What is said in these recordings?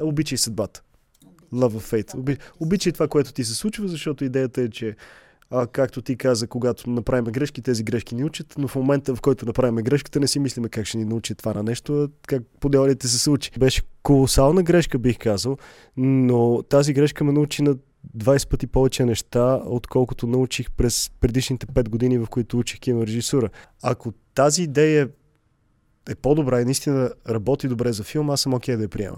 Обичай съдбата. Love of fate. Оби, обичай това, което ти се случва, защото идеята е, че а, както ти каза, когато направим грешки, тези грешки ни учат, но в момента, в който направим грешката, не си мислиме как ще ни научи това на нещо, как поделите се случи. Беше колосална грешка, бих казал, но тази грешка ме научи на 20 пъти повече неща, отколкото научих през предишните 5 години, в които учих кинорежисура. Ако тази идея е по-добра и наистина работи добре за филм, аз съм окей okay да я приема.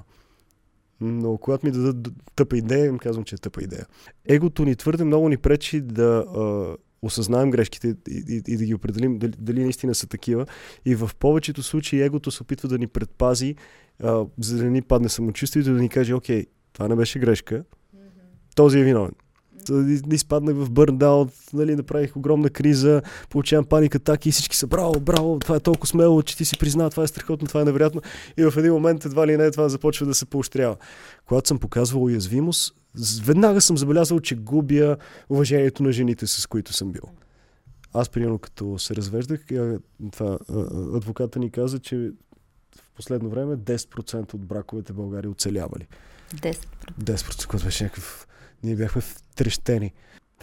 Но когато ми дадат тъпа идея, им казвам, че е тъпа идея. Егото ни твърде много ни пречи да а, осъзнаем грешките и, и, и да ги определим дали, дали наистина са такива. И в повечето случаи егото се опитва да ни предпази, а, за да ни падне самочувствието, да ни каже, окей, това не беше грешка, този е виновен изпаднах в бърндаут, нали, направих огромна криза, получавам паника атаки и всички са браво, браво, това е толкова смело, че ти си призна, това е страхотно, това е невероятно. И в един момент едва ли не това започва да се поощрява. Когато съм показвал уязвимост, веднага съм забелязал, че губя уважението на жените, с които съм бил. Аз, примерно, като се развеждах, това, адвоката ни каза, че в последно време 10% от браковете в България оцелявали. 10%. 10%, което беше някакъв ние бяхме втрещени.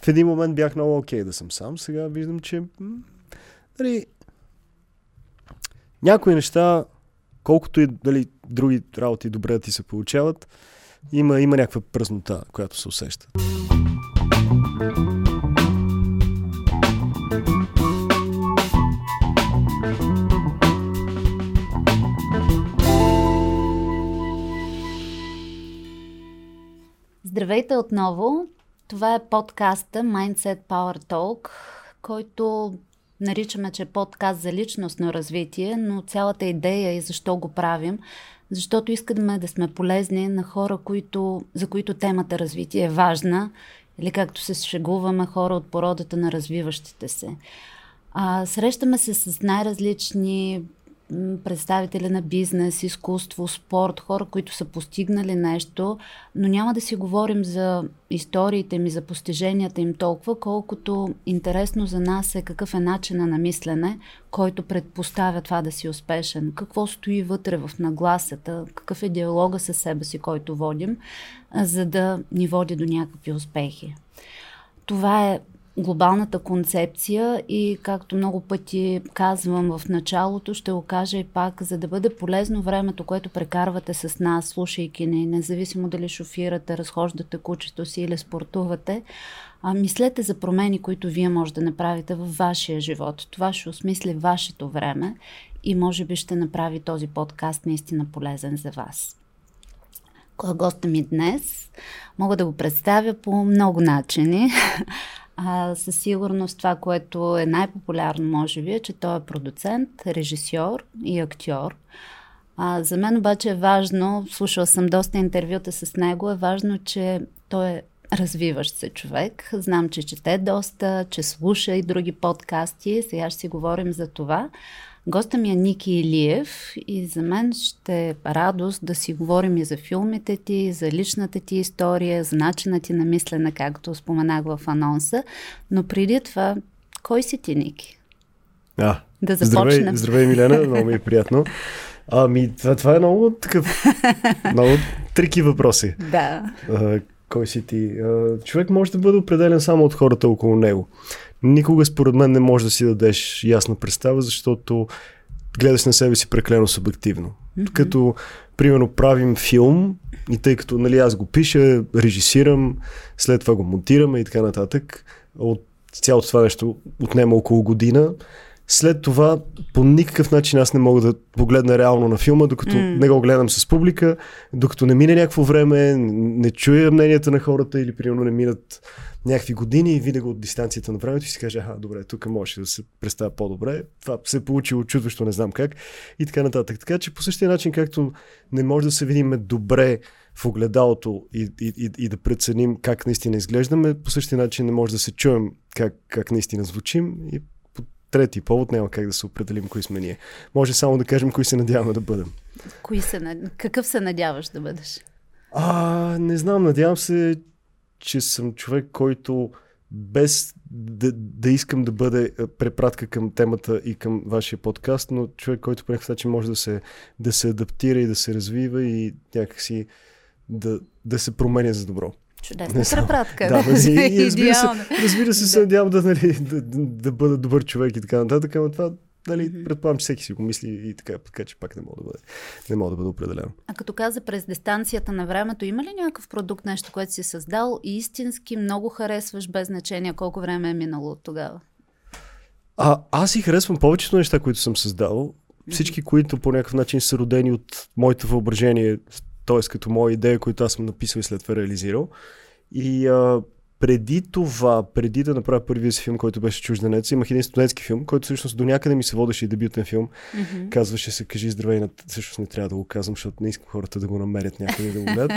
В един момент бях много окей okay да съм сам. Сега виждам, че нали, някои неща, колкото и дали, други работи добре да ти се получават, има, има някаква празнота, която се усеща. Здравейте отново! Това е подкаста Mindset Power Talk, който наричаме, че е подкаст за личностно развитие, но цялата идея и защо го правим, защото искаме да сме полезни на хора, които, за които темата развитие е важна, или както се шегуваме, хора от породата на развиващите се. А, срещаме се с най-различни представители на бизнес, изкуство, спорт, хора, които са постигнали нещо, но няма да си говорим за историите ми, за постиженията им толкова, колкото интересно за нас е какъв е начина на мислене, който предпоставя това да си успешен. Какво стои вътре в нагласата, какъв е диалога със себе си, който водим, за да ни води до някакви успехи. Това е глобалната концепция и както много пъти казвам в началото, ще го кажа и пак, за да бъде полезно времето, което прекарвате с нас, слушайки ни, независимо дали шофирате, разхождате кучето си или спортувате, а, мислете за промени, които вие може да направите във вашия живот. Това ще осмисли вашето време и може би ще направи този подкаст наистина полезен за вас. Кой е госта ми днес? Мога да го представя по много начини. А, със сигурност това, което е най-популярно, може би, е, че той е продуцент, режисьор и актьор. А, за мен обаче е важно, слушала съм доста интервюта с него, е важно, че той е развиващ се човек. Знам, че чете доста, че слуша и други подкасти. Сега ще си говорим за това. Госта ми е Ники Илиев и за мен ще е радост да си говорим и за филмите ти, за личната ти история, за начина ти на мислене, както споменах в анонса. Но преди това, кой си ти, Ники? А, да започнем. Здравей, здравей Милена, много ми е приятно. Ами, това, това е много такъв, много трики въпроси. Да. А, кой си ти? А, човек може да бъде определен само от хората около него никога според мен не можеш да си дадеш ясна представа, защото гледаш на себе си преклено субективно. Mm-hmm. Като, примерно, правим филм и тъй като нали, аз го пиша, режисирам, след това го монтираме и така нататък, от цялото това нещо отнема около година. След това по никакъв начин аз не мога да погледна реално на филма, докато mm. не го гледам с публика, докато не мине някакво време, не чуя мненията на хората или примерно не минат някакви години и видя го от дистанцията на времето и си каже, аха, добре, тук може да се представя по-добре. Това се е получило чудващо, не знам как и така нататък. Така че по същия начин, както не може да се видим добре в огледалото и, и, и, и да преценим как наистина изглеждаме, по същия начин не може да се чуем как, как наистина звучим и по трети повод няма как да се определим кои сме ние. Може само да кажем кои се надяваме да бъдем. Кои се, какъв се надяваш да бъдеш? А, не знам, надявам се, че съм човек, който без да, да искам да бъде препратка към темата и към вашия подкаст, но човек, който по някакъв начин може да се, да се адаптира и да се развива и някакси да, да се променя за добро. Чудесна препратка. Да, нали, и, разбира се, разбира се, се надявам да, нали, да, да, да бъда добър човек и така нататък, ама това, нали, предполагам, че всеки си го мисли и така, така че пак не мога да бъде, не мога да бъде определено. А като каза през дистанцията на времето, има ли някакъв продукт, нещо, което си създал и истински много харесваш без значение колко време е минало от тогава? А, аз си харесвам повечето неща, които съм създал. Всички, които по някакъв начин са родени от моето въображение, т.е. като моя идея, които аз съм написал и след това реализирал. И а, преди това, преди да направя първия си филм, който беше Чужденец, имах един студентски филм, който всъщност до някъде ми се водеше и дебютен филм. Мгм. Казваше се Кажи здравей, на... всъщност не трябва да го казвам, защото не искам хората да го намерят някъде да го гледат.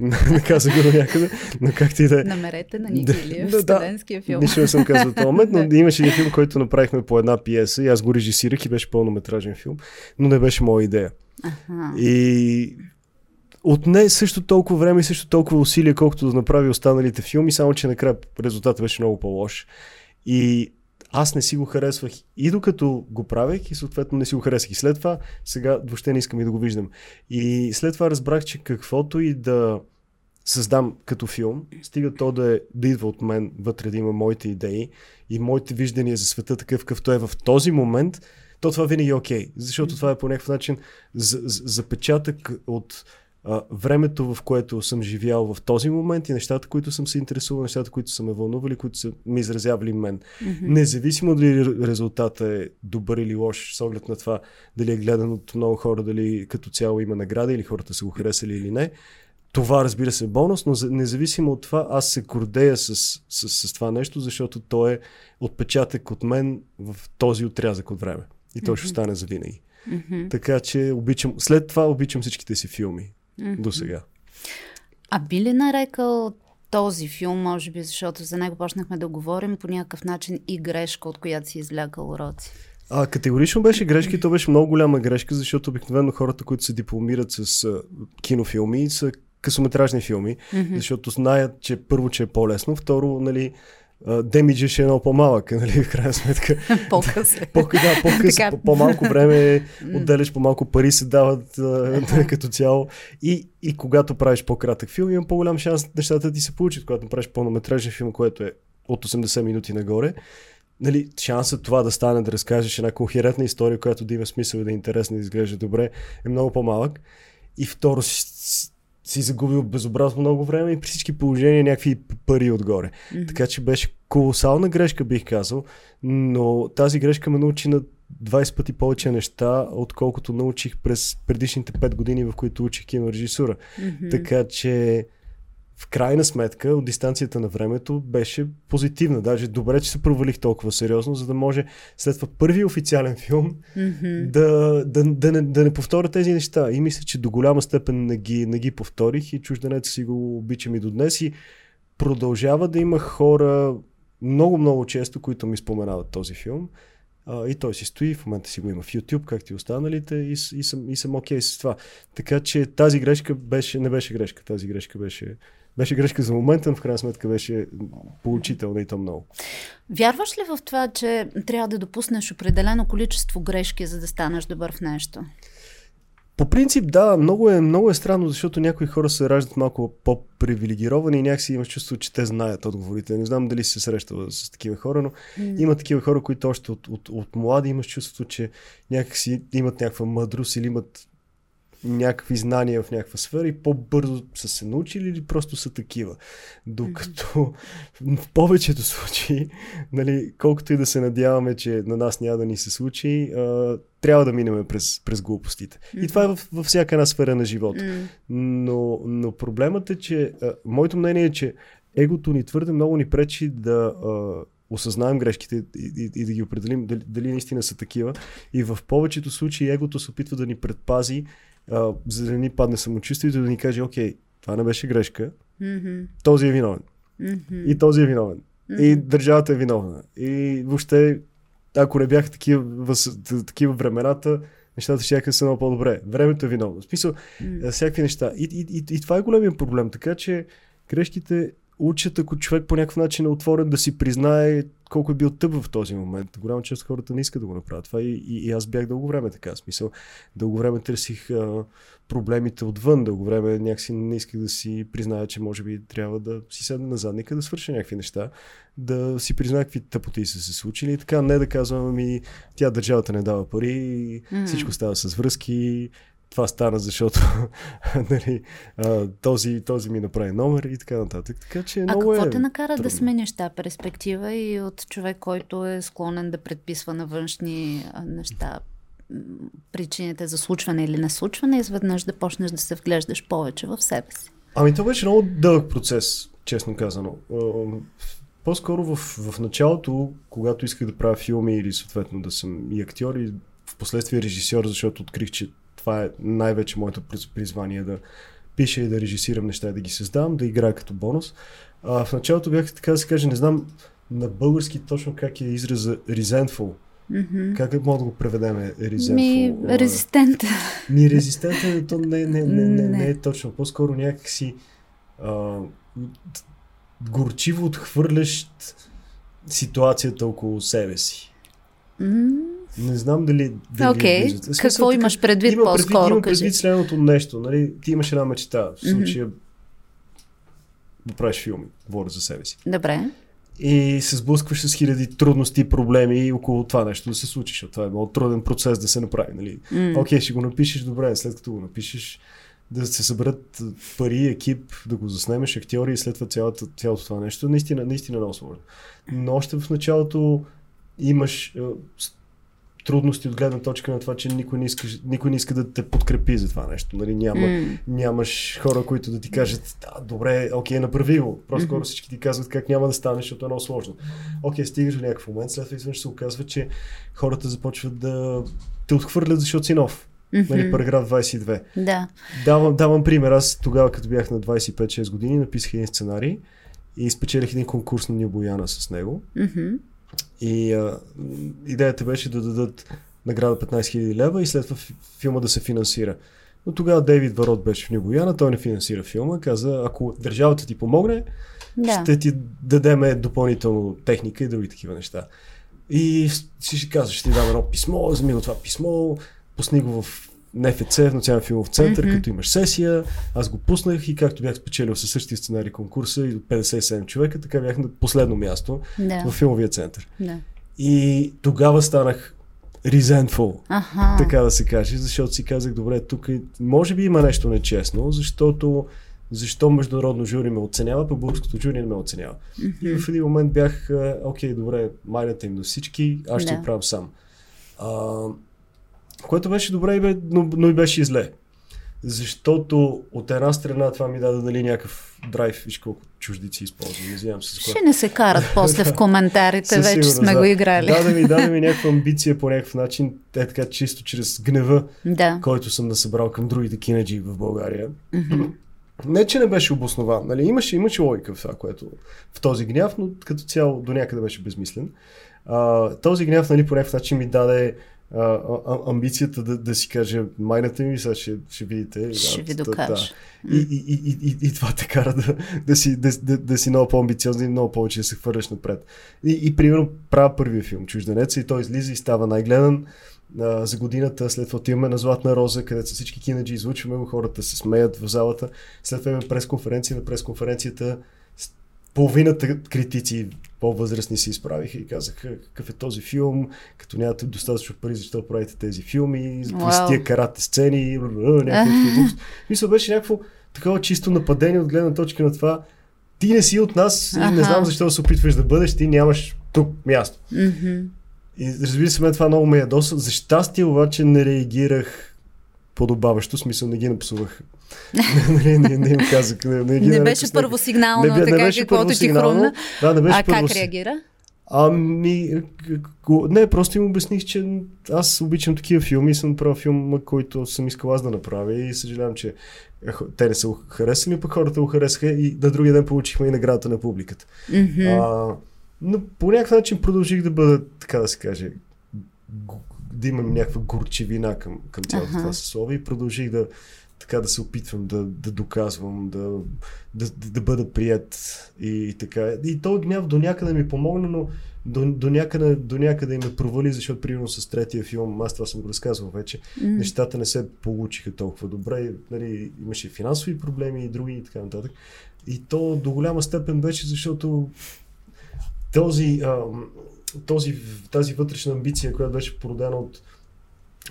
не казах го някъде, но както и да е. Намерете на Да, Никилиев да, да. студентския филм. Нищо не съм казал в този момент, но имаше един филм, който направихме по една пиеса и аз го режисирах и беше пълнометражен филм, но не беше моя идея. Аха. И отне също толкова време и също толкова усилия, колкото да направи останалите филми, само че накрая резултатът беше много по-лош. И аз не си го харесвах и докато го правех и съответно не си го харесах. И след това сега въобще не искам и да го виждам. И след това разбрах, че каквото и да създам като филм, стига то да, е, да идва от мен вътре, да има моите идеи и моите виждания за света такъв, какъвто е в този момент, то това винаги е окей. Защото това е по някакъв начин за- за- запечатък от а, времето, в което съм живял в този момент и нещата, които съм се интересувал, нещата, които са ме вълнували, които са ме изразявали мен. Мгм. Независимо дали резултата е добър или лош, с оглед на това дали е гледан от много хора, дали като цяло има награда или хората са го харесали или не. Това разбира се е бонус, но за- независимо от това, аз се гордея с, с, с това нещо, защото то е отпечатък от мен в този отрязък от време. И той ще остане завинаги. Мгм. Така че обичам, след това обичам всичките си филми До сега. А би ли нарекал този филм, може би, защото за него почнахме да говорим по някакъв начин и грешка, от която си извлякал уроци? А, категорично беше грешка и то беше много голяма грешка, защото обикновено хората, които се дипломират с а, кинофилми, са късометражни филми, Мгм. защото знаят, че първо, че е по-лесно, второ, нали, демиджа ще е много по-малък, нали, в крайна сметка. По-къс. По, да, по-къс, Така. по- по-малко време отделяш, по-малко пари се дават а, като цяло. И, и когато правиш по-кратък филм, има по-голям шанс нещата ти се получат. Когато направиш пълнометражен филм, което е от 80 минути нагоре, нали, шансът това да стане да разкажеш една кохерентна история, която да има смисъл и да е интересна и да изглежда добре, е много по-малък. И второ, си, загубил безобразно много време и при всички положения някакви пари отгоре. Мгм. Така че беше колосална грешка, бих казал, но тази грешка ме научи на 20 пъти повече неща, отколкото научих през предишните 5 години, в които учих кинорежисура. Мгм. Така че в крайна сметка от дистанцията на времето беше позитивна. Даже добре, че се провалих толкова сериозно, за да може след това първи официален филм Мгм. да, да, да, не, да не повторя тези неща. И мисля, че до голяма степен не ги, не ги повторих и чужденец си го обичам и до днес. И продължава да има хора много, много често, които ми споменават този филм. А, и той си стои, в момента си го има в YouTube, както и останалите, и, и съм, и съм окей с това. Така че тази грешка беше, не беше грешка. Тази грешка беше, беше грешка за момента, но в крайна сметка беше получителна и то много. Вярваш ли в това, че трябва да допуснеш определено количество грешки, за да станеш добър в нещо? По принцип, да, много е, много е странно, защото някои хора се раждат малко по-привилегировани и някакси имаш чувство, че те знаят отговорите. Не знам дали си се срещала с такива хора, но има такива хора, които още от, от, от млади имаш чувството, че някакси имат някаква мъдрост или имат някакви знания в някаква сфера и по-бързо са се научили или просто са такива. Докато в повечето случаи, нали, колкото и да се надяваме, че на нас няма да ни се случи, а, трябва да минем през, през глупостите. И това е във, във всяка една сфера на живота. Но, но проблемът е, че а, моето мнение е, че егото ни твърде много ни пречи да а, осъзнаем грешките и, и, и да ги определим дали, дали наистина са такива. И в повечето случаи егото се опитва да ни предпази, а, за да ни падне самочувствието и да ни каже, окей, това не беше грешка, мгм, този е виновен. мгм, И този е виновен. мгм. И държавата е виновна. И въобще, ако не бяха такива, въз, такива времената, нещата ще са много по-добре. Времето е виновно. В смисъл, а, всякакви неща. И, и, и, и това е големия проблем. Така че грешките учат, ако човек по някакъв начин е отворен да си признае колко е бил тъп в този момент. Голяма част от хората не искат да го направят това и, и, и аз бях дълго време така. Смисъл, дълго време търсих а, проблемите отвън, дълго време някакси не исках да си призная, че може би трябва да си седна на задника, да свърша някакви неща, да си призная какви тъпоти са се случили и така, не да казвам, ами тя държавата не дава пари, mm. всичко става с връзки, това стана, защото нали, този, този ми направи номер и така нататък. Така, че а много какво е те накара трудно. да смениш тази перспектива и от човек, който е склонен да предписва на външни неща причините за случване или не случване, изведнъж да почнеш да се вглеждаш повече в себе си? Ами това беше много дълъг процес, честно казано. По-скоро в, в началото, когато исках да правя филми или съответно да съм и актьор и в последствие режисьор, защото открих, че това е най-вече моето призвание да пиша и да режисирам неща и да ги създавам, да играя като бонус. А, в началото бях така да се каже, не знам на български точно как е израза resentful. Mm-hmm. Как мога да го преведем resentful? Ми, резистентен. Ми, резистентен, то не, не, не, не, не е точно. По-скоро някакси а, горчиво отхвърлящ ситуацията около себе си. Mm-hmm. Не знам дали. дали okay. виждате. Какво така, имаш предвид има по-скоро? Предвид, има предвид следното нещо. Нали? Ти имаш една мечта. В случая mm-hmm. да правиш филми. Говоря за себе си. Добре. И се сблъскваш с хиляди трудности и проблеми около това нещо да се случи, защото това е много труден процес да се направи. Нали? Mm. Окей, ще го напишеш добре, след като го напишеш, да се съберат пари, екип, да го заснемеш, актьори и след това цялото, цялото това нещо. Наистина, наистина много сложно. Но още в началото имаш трудности от гледна точка на това, че никой не иска, никой не иска да те подкрепи за това нещо. Нали? Няма, mm. Нямаш хора, които да ти кажат, да, добре, окей, направи го. Просто mm-hmm. всички ти казват как няма да стане, защото е много сложно. Окей, стигаш до някакъв момент, след това изведнъж се оказва, че хората започват да те отхвърлят, защото си нов. Mm-hmm. Нали, параграф 22. Да. Давам, давам пример. Аз тогава, като бях на 25-6 години, написах един сценарий и спечелих един конкурс на Нил Бояна с него. Mm-hmm. И а, идеята беше да дадат награда 15 000 лева и след това филма да се финансира. Но тогава Дейвид Варот беше в Нюбояна, той не финансира филма, каза, ако държавата ти помогне, да. ще ти дадеме допълнително техника и други такива неща. И си ще казва, ще ти дам едно писмо, вземи това писмо, пусни го в НФЦ, Национален филмов център, mm-hmm. като имаш сесия. Аз го пуснах и както бях спечелил със същия сценарий конкурса и от 57 човека, така бях на последно място да. в филмовия център. Да. И тогава станах resentful, Аха. така да се каже, защото си казах, добре, тук може би има нещо нечестно, защото защо международно жури ме оценява, пък българското жури не ме оценява. Mm-hmm. И в един момент бях, окей, добре, майната им до всички, аз ще Да. го правя сам. А, което беше добре, бе, но, но и беше и зле. Защото от една страна това ми даде дали някакъв драйв, виж колко чуждици използвам, не знам с Ще не се карат после в коментарите, вече сигурност, сме да. го играли. Даде ми, даде ми някаква амбиция по някакъв начин, е така чисто чрез гнева, Да. който съм насъбрал към другите кинеджи в България. Не, че не беше обоснован. Нали? Имаше, имаше логика в това, което в този гняв, но като цяло до някъде беше безмислен. А, този гняв нали, по някакъв начин ми даде а, а, амбицията да, да си кажа майната ми, сега ще, ще видите. Ще да, ви докажа. Да. И, и, и, и, и, това те кара да, да, си, да, да, да си много по-амбициозен и много повече да се хвърляш напред. И, и примерно правя първия филм Чужденеца и той излиза и става най-гледан а, за годината. След това отиваме на Златна роза, където са всички кинаджи, излучваме го, хората се смеят в залата. След това имаме пресконференция. На пресконференцията половината критици по-възрастни се изправиха и казаха какъв е този филм, като нямате достатъчно пари, защо правите тези филми, Уау. с тия карате сцени, някакви Мисля, беше някакво такова чисто нападение от гледна точка на това. Ти не си от нас и не знам защо се опитваш да бъдеш, ти нямаш тук място. И разбира се, мен това много ме ядоса. За щастие обаче не реагирах подобаващо, смисъл не ги напсувах. не, не, не им казах. Не, не, ги Не беше първосигнално, Не не така беше каквото ти хрумна. Да, не беше А как първо- реагира? Ами, не, просто им обясних, че аз обичам такива филми и съм направил филм, който съм искал аз да направя и съжалявам, че е, те не са го харесали, пък хората го харесаха и на другия ден получихме и наградата на публиката. Мгм. А, но по някакъв начин продължих да бъда, така да се каже, да имам някаква горчевина към, към цялото Аха. това съсловие и продължих да, така да се опитвам да, да доказвам, да, да, да бъда прият и, и така. И този гняв до някъде ми помогна, но до, до, някъде, до някъде и ме провали, защото примерно с третия филм, аз това съм го разказвал вече, mm. нещата не се получиха толкова добре. Нали, имаше финансови проблеми и други и така нататък. И то до голяма степен беше, защото този, а, този, тази вътрешна амбиция, която беше породена от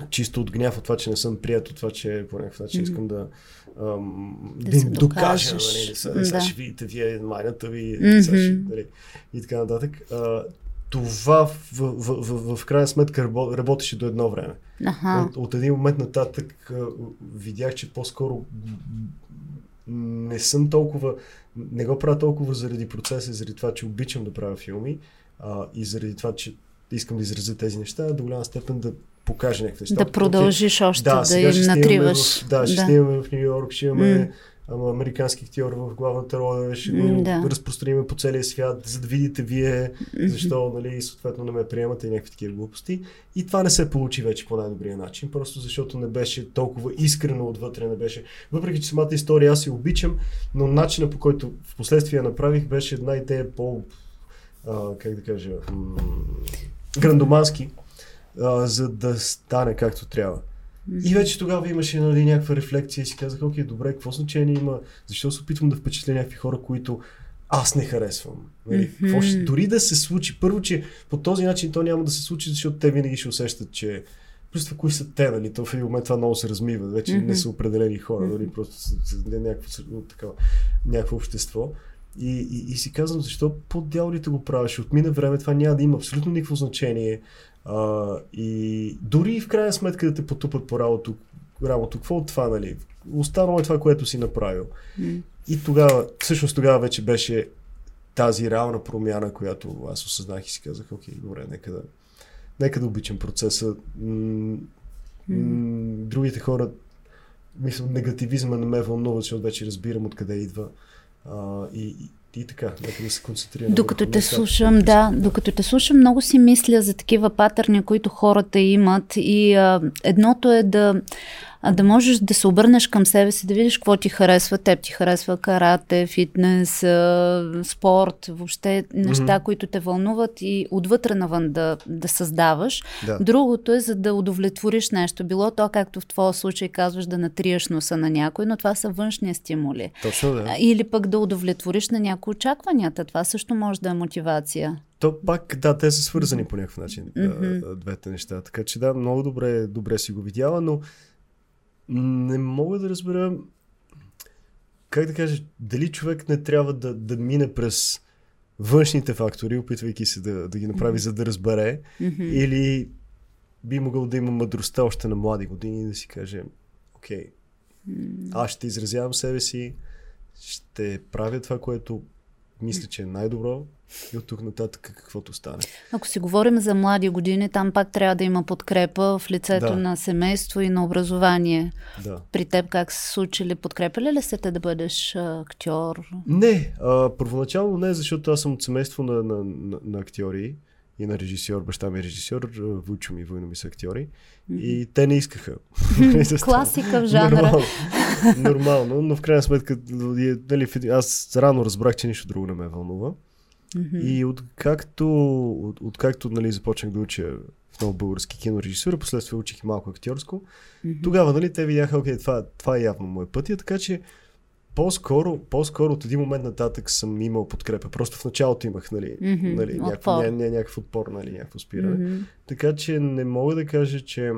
чисто от гняв от това, че не съм прият, от това, че по някакъв начин mm-hmm. искам да, ам, да, да им докажа, нали, сега, да. сега ще видите вие майната ви mm-hmm. ще, нали, и така нататък. А, това в, в, в, в, крайна сметка работеше до едно време. Ага. От, от един момент нататък а, видях, че по-скоро не съм толкова, не го правя толкова заради процеса, заради това, че обичам да правя филми а, и заради това, че искам да изразя тези неща, до голяма степен да покаже някакви неща. Да продължиш още да, да им натриваш. В, да, ще да. снимаме в Нью Йорк, ще имаме mm. американски актьор в главната роля, ще го да. разпространиме по целия свят, за да видите вие защо, нали, съответно не ме приемате и някакви такива глупости. И това не се получи вече по най-добрия начин, просто защото не беше толкова искрено отвътре, не беше. Въпреки, че самата история аз я обичам, но начина по който в последствие направих беше една идея по, а, как да кажа, м- грандомански а, за да стане както трябва. И вече тогава имаше нали, някаква рефлексия и си казах, окей, добре, какво значение има, защо се опитвам да впечатля някакви хора, които аз не харесвам. Нали, какво ще, дори да се случи. Първо, че по този начин то няма да се случи, защото те винаги ще усещат, че Плюс това, кои са те, нали? То в един момент това много се размива. Вече mm-hmm. не са определени хора, нали? Просто не някакво, такова, някакво общество. И, и, и си казвам, защо по дяволите го правиш? Отмина време, това няма да има абсолютно никакво значение. А, и дори в крайна сметка да те потупат по работа, работа какво от това, нали? Останало е това, което си направил. Mm. И тогава, всъщност тогава вече беше тази реална промяна, която аз осъзнах и си казах, окей, добре, нека да, нека да обичам процеса. М- mm. Другите хора, мисля, негативизма не ме вълнува, защото вече разбирам откъде идва. А, и, и така, нека да се концентрирам. Докато те слушам, да, докато те слушам, много си мисля за такива патърни, които хората имат и а, едното е да а да можеш да се обърнеш към себе си, да видиш какво ти харесва. Теб ти харесва карате, фитнес, спорт, въобще неща, mm-hmm. които те вълнуват и отвътре навън да, да създаваш. Да. Другото е за да удовлетвориш нещо. Било то, както в твоя случай казваш, да натриеш носа на някой, но това са външни стимули. Точно да. Или пък да удовлетвориш на някои очакванията. Това също може да е мотивация. То пак, да, те са свързани по някакъв начин, mm-hmm. двете неща. Така че да, много добре, добре си го видяла, но не мога да разбера как да кажа, дали човек не трябва да, да мине през външните фактори, опитвайки се да, да ги направи, mm-hmm. за да разбере, mm-hmm. или би могъл да има мъдростта още на млади години и да си каже, окей, mm-hmm. аз ще изразявам себе си, ще правя това, което мисля, че е най-добро и от тук нататък каквото стане. Ако си говорим за млади години, там пак трябва да има подкрепа в лицето да. на семейство и на образование. Да. При теб как се случили? Подкрепили ли се те да бъдеш актьор? Не, а, първоначално не, защото аз съм от семейство на, на, на, на актьори и на режисьор, баща ми е режисьор, Вучо ми, войно ми са актьори. И те не искаха. Класика в жанра. Нормално, нормално, но в крайна сметка нали, аз рано разбрах, че нищо друго не ме вълнува. И откакто, от, откакто нали, започнах да уча в много български кинорежисура, последствие учих и малко актьорско, тогава нали, те видяха, окей, това, това е явно мой път, така че по-скоро, по-скоро от един момент нататък съм имал подкрепа. Просто в началото имах нали, mm-hmm. нали, някакъв, ня, ня, някакъв отпор, нали, някакво спиране. Mm-hmm. Така че не мога да кажа, че,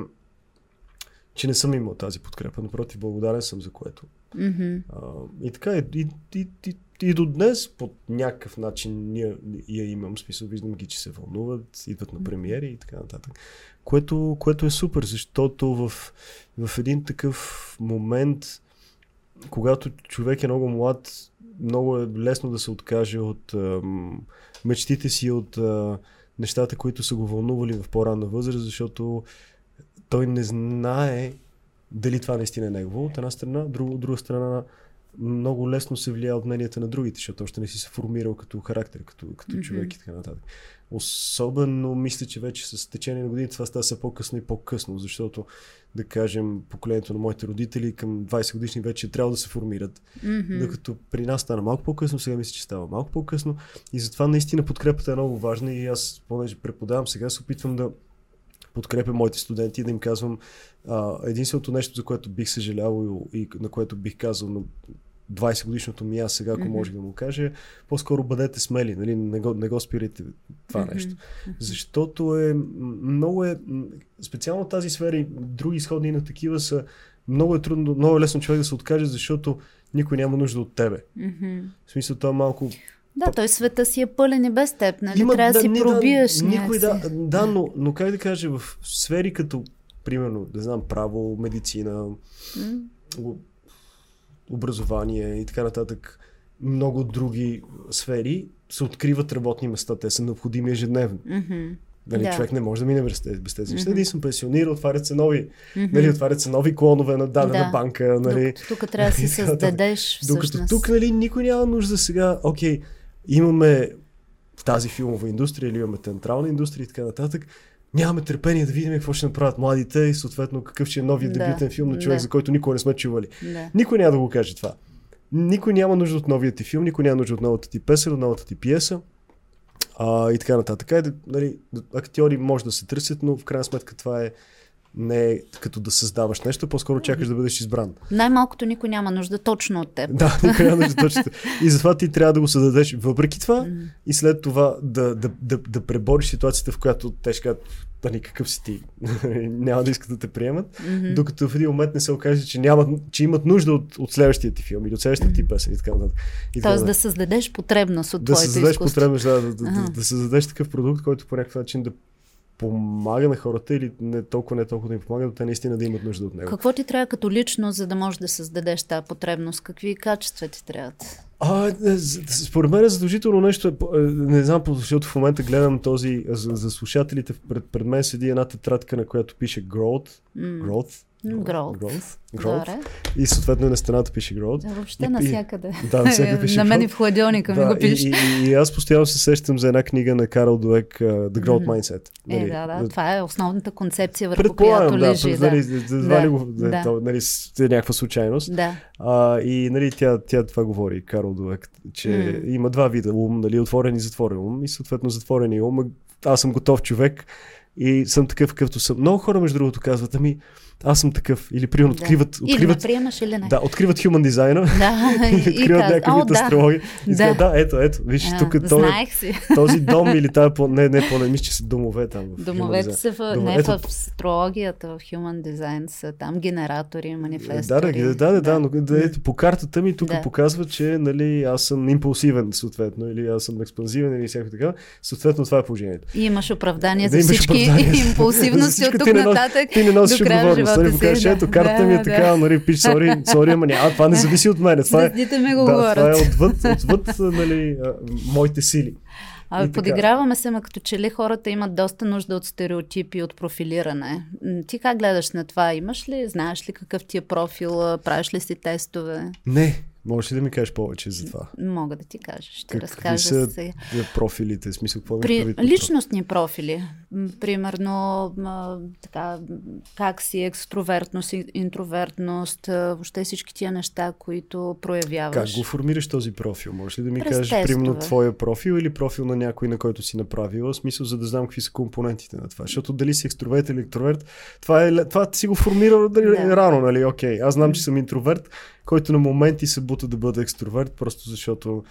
че не съм имал тази подкрепа. Напротив, благодарен съм за което. Mm-hmm. А, и така, и, и, и, и, и до днес по някакъв начин ние, я имам. Смисъл, виждам ги, че се вълнуват, идват на премиери и така нататък. Което, което е супер, защото в, в един такъв момент когато човек е много млад, много е лесно да се откаже от а, мечтите си, от а, нещата, които са го вълнували в по-ранна възраст, защото той не знае дали това наистина е негово, от една страна, друг, от друга страна много лесно се влияе от мненията на другите, защото още не си се формирал като характер, като, като mm-hmm. човек и така нататък. Особено мисля, че вече с течение на години това става все по-късно и по-късно, защото, да кажем, поколението на моите родители към 20 годишни вече трябва да се формират. Mm-hmm. Докато при нас стана малко по-късно, сега мисля, че става малко по-късно. И затова наистина подкрепата е много важна и аз, понеже преподавам сега, се опитвам да подкрепя моите студенти и да им казвам а, единственото нещо, за което бих съжалявал и, и на което бих казал на 20 годишното ми аз сега, ако mm-hmm. може да му кажа, по-скоро бъдете смели, нали? не, го, не го спирайте това mm-hmm. нещо. Защото е много е, специално тази сфера и други изходни на такива са, много е трудно, много е лесно човек да се откаже, защото никой няма нужда от тебе. Mm-hmm. В смисъл това малко да, той света си е пълен и без теб, нали? Има, Трябва да, си пробиеш да, никой, да, да но, но как да кажа, в сфери като, примерно, да знам, право, медицина, mm. Образование и така нататък, много други сфери, се откриват работни места. Те са необходими ежедневно. Mm-hmm. Нали, да. Човек не може да мине без тези, без тези неща. Mm-hmm. съм пенсионирал, отварят се нови, mm-hmm. нали, отварят се нови клонове на дадена да. банка. Нали. Тук трябва да си създадеш всъщност. Докато тук нали, никой няма нужда сега, окей, имаме тази филмова индустрия или имаме театрална индустрия и така нататък, нямаме търпение да видим какво ще направят младите и съответно какъв ще е новия да, дебютен филм на човек, да. за който никога не сме чували. Да. Никой няма да го каже това. Никой няма нужда от новия ти филм, никой няма нужда от новата ти песен, от новата ти пиеса а, и така нататък. Е, нали, актьори може да се търсят, но в крайна сметка това е не е като да създаваш нещо, по-скоро чакаш да бъдеш избран. Най-малкото никой няма нужда точно от теб. Да, никой няма нужда точно. И затова ти трябва да го създадеш въпреки това mm-hmm. и след това да, да, да, да пребориш ситуацията, в която те ще кажат, да никакъв си ти, няма да искат да те приемат, mm-hmm. докато в един момент не се окаже, че, нямат, че имат нужда от, от следващия ти филм или от следващия ти песен и така нататък. Тоест да създадеш потребност от да твоето създадеш изкуство. потребност, да, да, да, да, да създадеш такъв продукт, който по някакъв начин да помага на хората или не толкова, не толкова да им помага, да те наистина да имат нужда от него. Какво ти трябва като лично, за да можеш да създадеш тази потребност? Какви качества ти трябват? А, е, според мен е задължително нещо, е, е, не знам, защото в момента гледам този, за, за слушателите, пред, пред мен седи една тетрадка, на която пише Growth, mm. Growth Growth. Growth. Growth. И съответно на стената пише Growth. Да, въобще и, навсякъде. Да, навсякъде пише На мен и в хладилника да, ми го пише. И, и, и, аз постоянно се сещам за една книга на Карл Дуек, uh, The Growth mm-hmm. Mindset. Нали, е, да, да, това е основната концепция, върху която да, лежи. Да, нали, да, да, да, да. Нали, е някаква случайност. Да. А, и нали, тя, тя това говори, Карл Дуек, че mm. има два вида ум, нали, отворен и затворен ум. И съответно затворен ум. Аз съм готов човек и съм такъв, какъвто съм. Много хора, между другото, казват, ами, аз съм такъв. Или примерно да. откриват, откриват. Или приемаш или не. Да, откриват human дизайна. Да, и откриват и някакви да. астрологи. И да. да, ето, ето. Виж, а, тук този, си. този дом или тази, по, не, не, по, не мисля, че са домове там. В Домовете са в, Дом... не ето... в астрологията, в human design са там генератори, манифестори. Да, да, да, да, да, но да, ето, по картата ми тук да. показва, че нали, аз съм импулсивен, съответно, или аз съм експанзивен, или всяко така. Съответно, това е положението. И имаш оправдание да, за всички импулсивности от тук нататък. Ти не носиш отговорност. Нали, карта ми е така, нали, пиш, сори, сори, ама няма, това не зависи от мен. Това е, го да, това е отвъд, отвъд нали, моите сили. А, подиграваме се, ма като че ли хората имат доста нужда от стереотипи, от профилиране. Ти как гледаш на това? Имаш ли, знаеш ли какъв ти е профил? Правиш ли си тестове? Не, Можеш ли да ми кажеш повече за това? Мога да ти кажа. Ще Какви разкажа са сега. профилите? Смисъл, какво При личностни профили. Примерно, така, как си екстровертност, интровертност, въобще всички тия неща, които проявяваш. Как го формираш този профил? Можеш ли да ми През кажеш, тестове. примерно, твоя профил или профил на някой, на който си направила? Смисъл, за да знам какви са компонентите на това. Защото дали си екстроверт или интроверт, това, е, това си го формирал да. рано, нали? Окей, аз знам, че съм интроверт, който на моменти се бута да бъде екстроверт, просто защото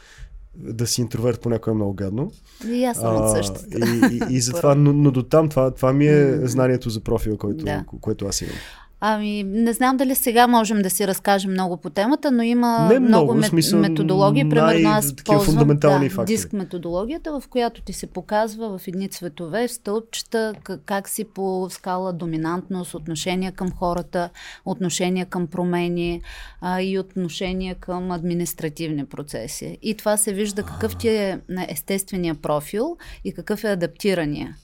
да си интроверт понякога е много гадно. И аз съм от същата. И, и, и затова, но, но до там това, това ми е знанието за профила, който, да. което аз имам. Ами, не знам дали сега можем да си разкажем много по темата, но има не много, много смисъл, методологии. Примерно аз ползвам да, диск методологията, в която ти се показва в едни цветове, в стълбчета, как, как си по скала доминантност, отношение към хората, отношение към промени а, и отношение към административни процеси. И това се вижда какъв ти е естествения профил и какъв е адаптирания.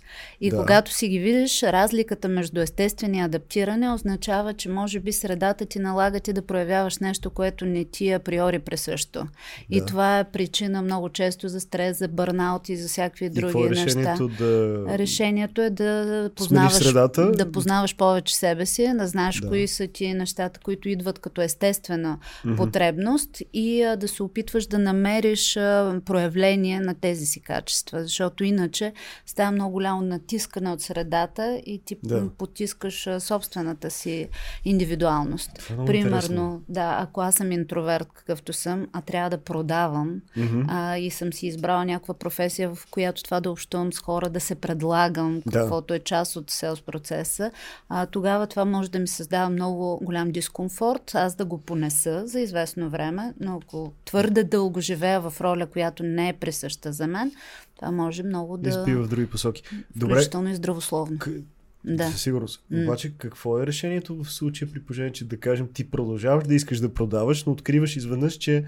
И Да. когато си ги видиш, разликата между естествени и адаптиране означава, че може би средата ти налага ти да проявяваш нещо, което не ти е априори присъщо. И Да. това е причина много често за стрес, за бърнаут и за всякакви И други е неща. решението да... Решението е да познаваш, да познаваш повече себе си, да знаеш Да. кои са ти нещата, които идват като естествена потребност и а, да се опитваш да намериш а, проявление на тези си качества, защото иначе става много голямо натискане от средата и ти Да. потискаш собствената си индивидуалност. Е Примерно, интересно. да, ако аз съм интроверт, какъвто съм, а трябва да продавам Мгм. а, и съм си избрала някаква професия, в която това да общувам с хора, да се предлагам, Да. каквото е част от селс процеса, а, тогава това може да ми създава много голям дискомфорт, аз да го понеса за известно време, но ако твърде дълго живея в роля, която не е присъща за мен, това може много да... Изпива в други посоки. Добре, Включително и здравословно. к- Да. със сигурност. Обаче какво е решението в случая при положение, че да кажем ти продължаваш да искаш да продаваш, но откриваш изведнъж, че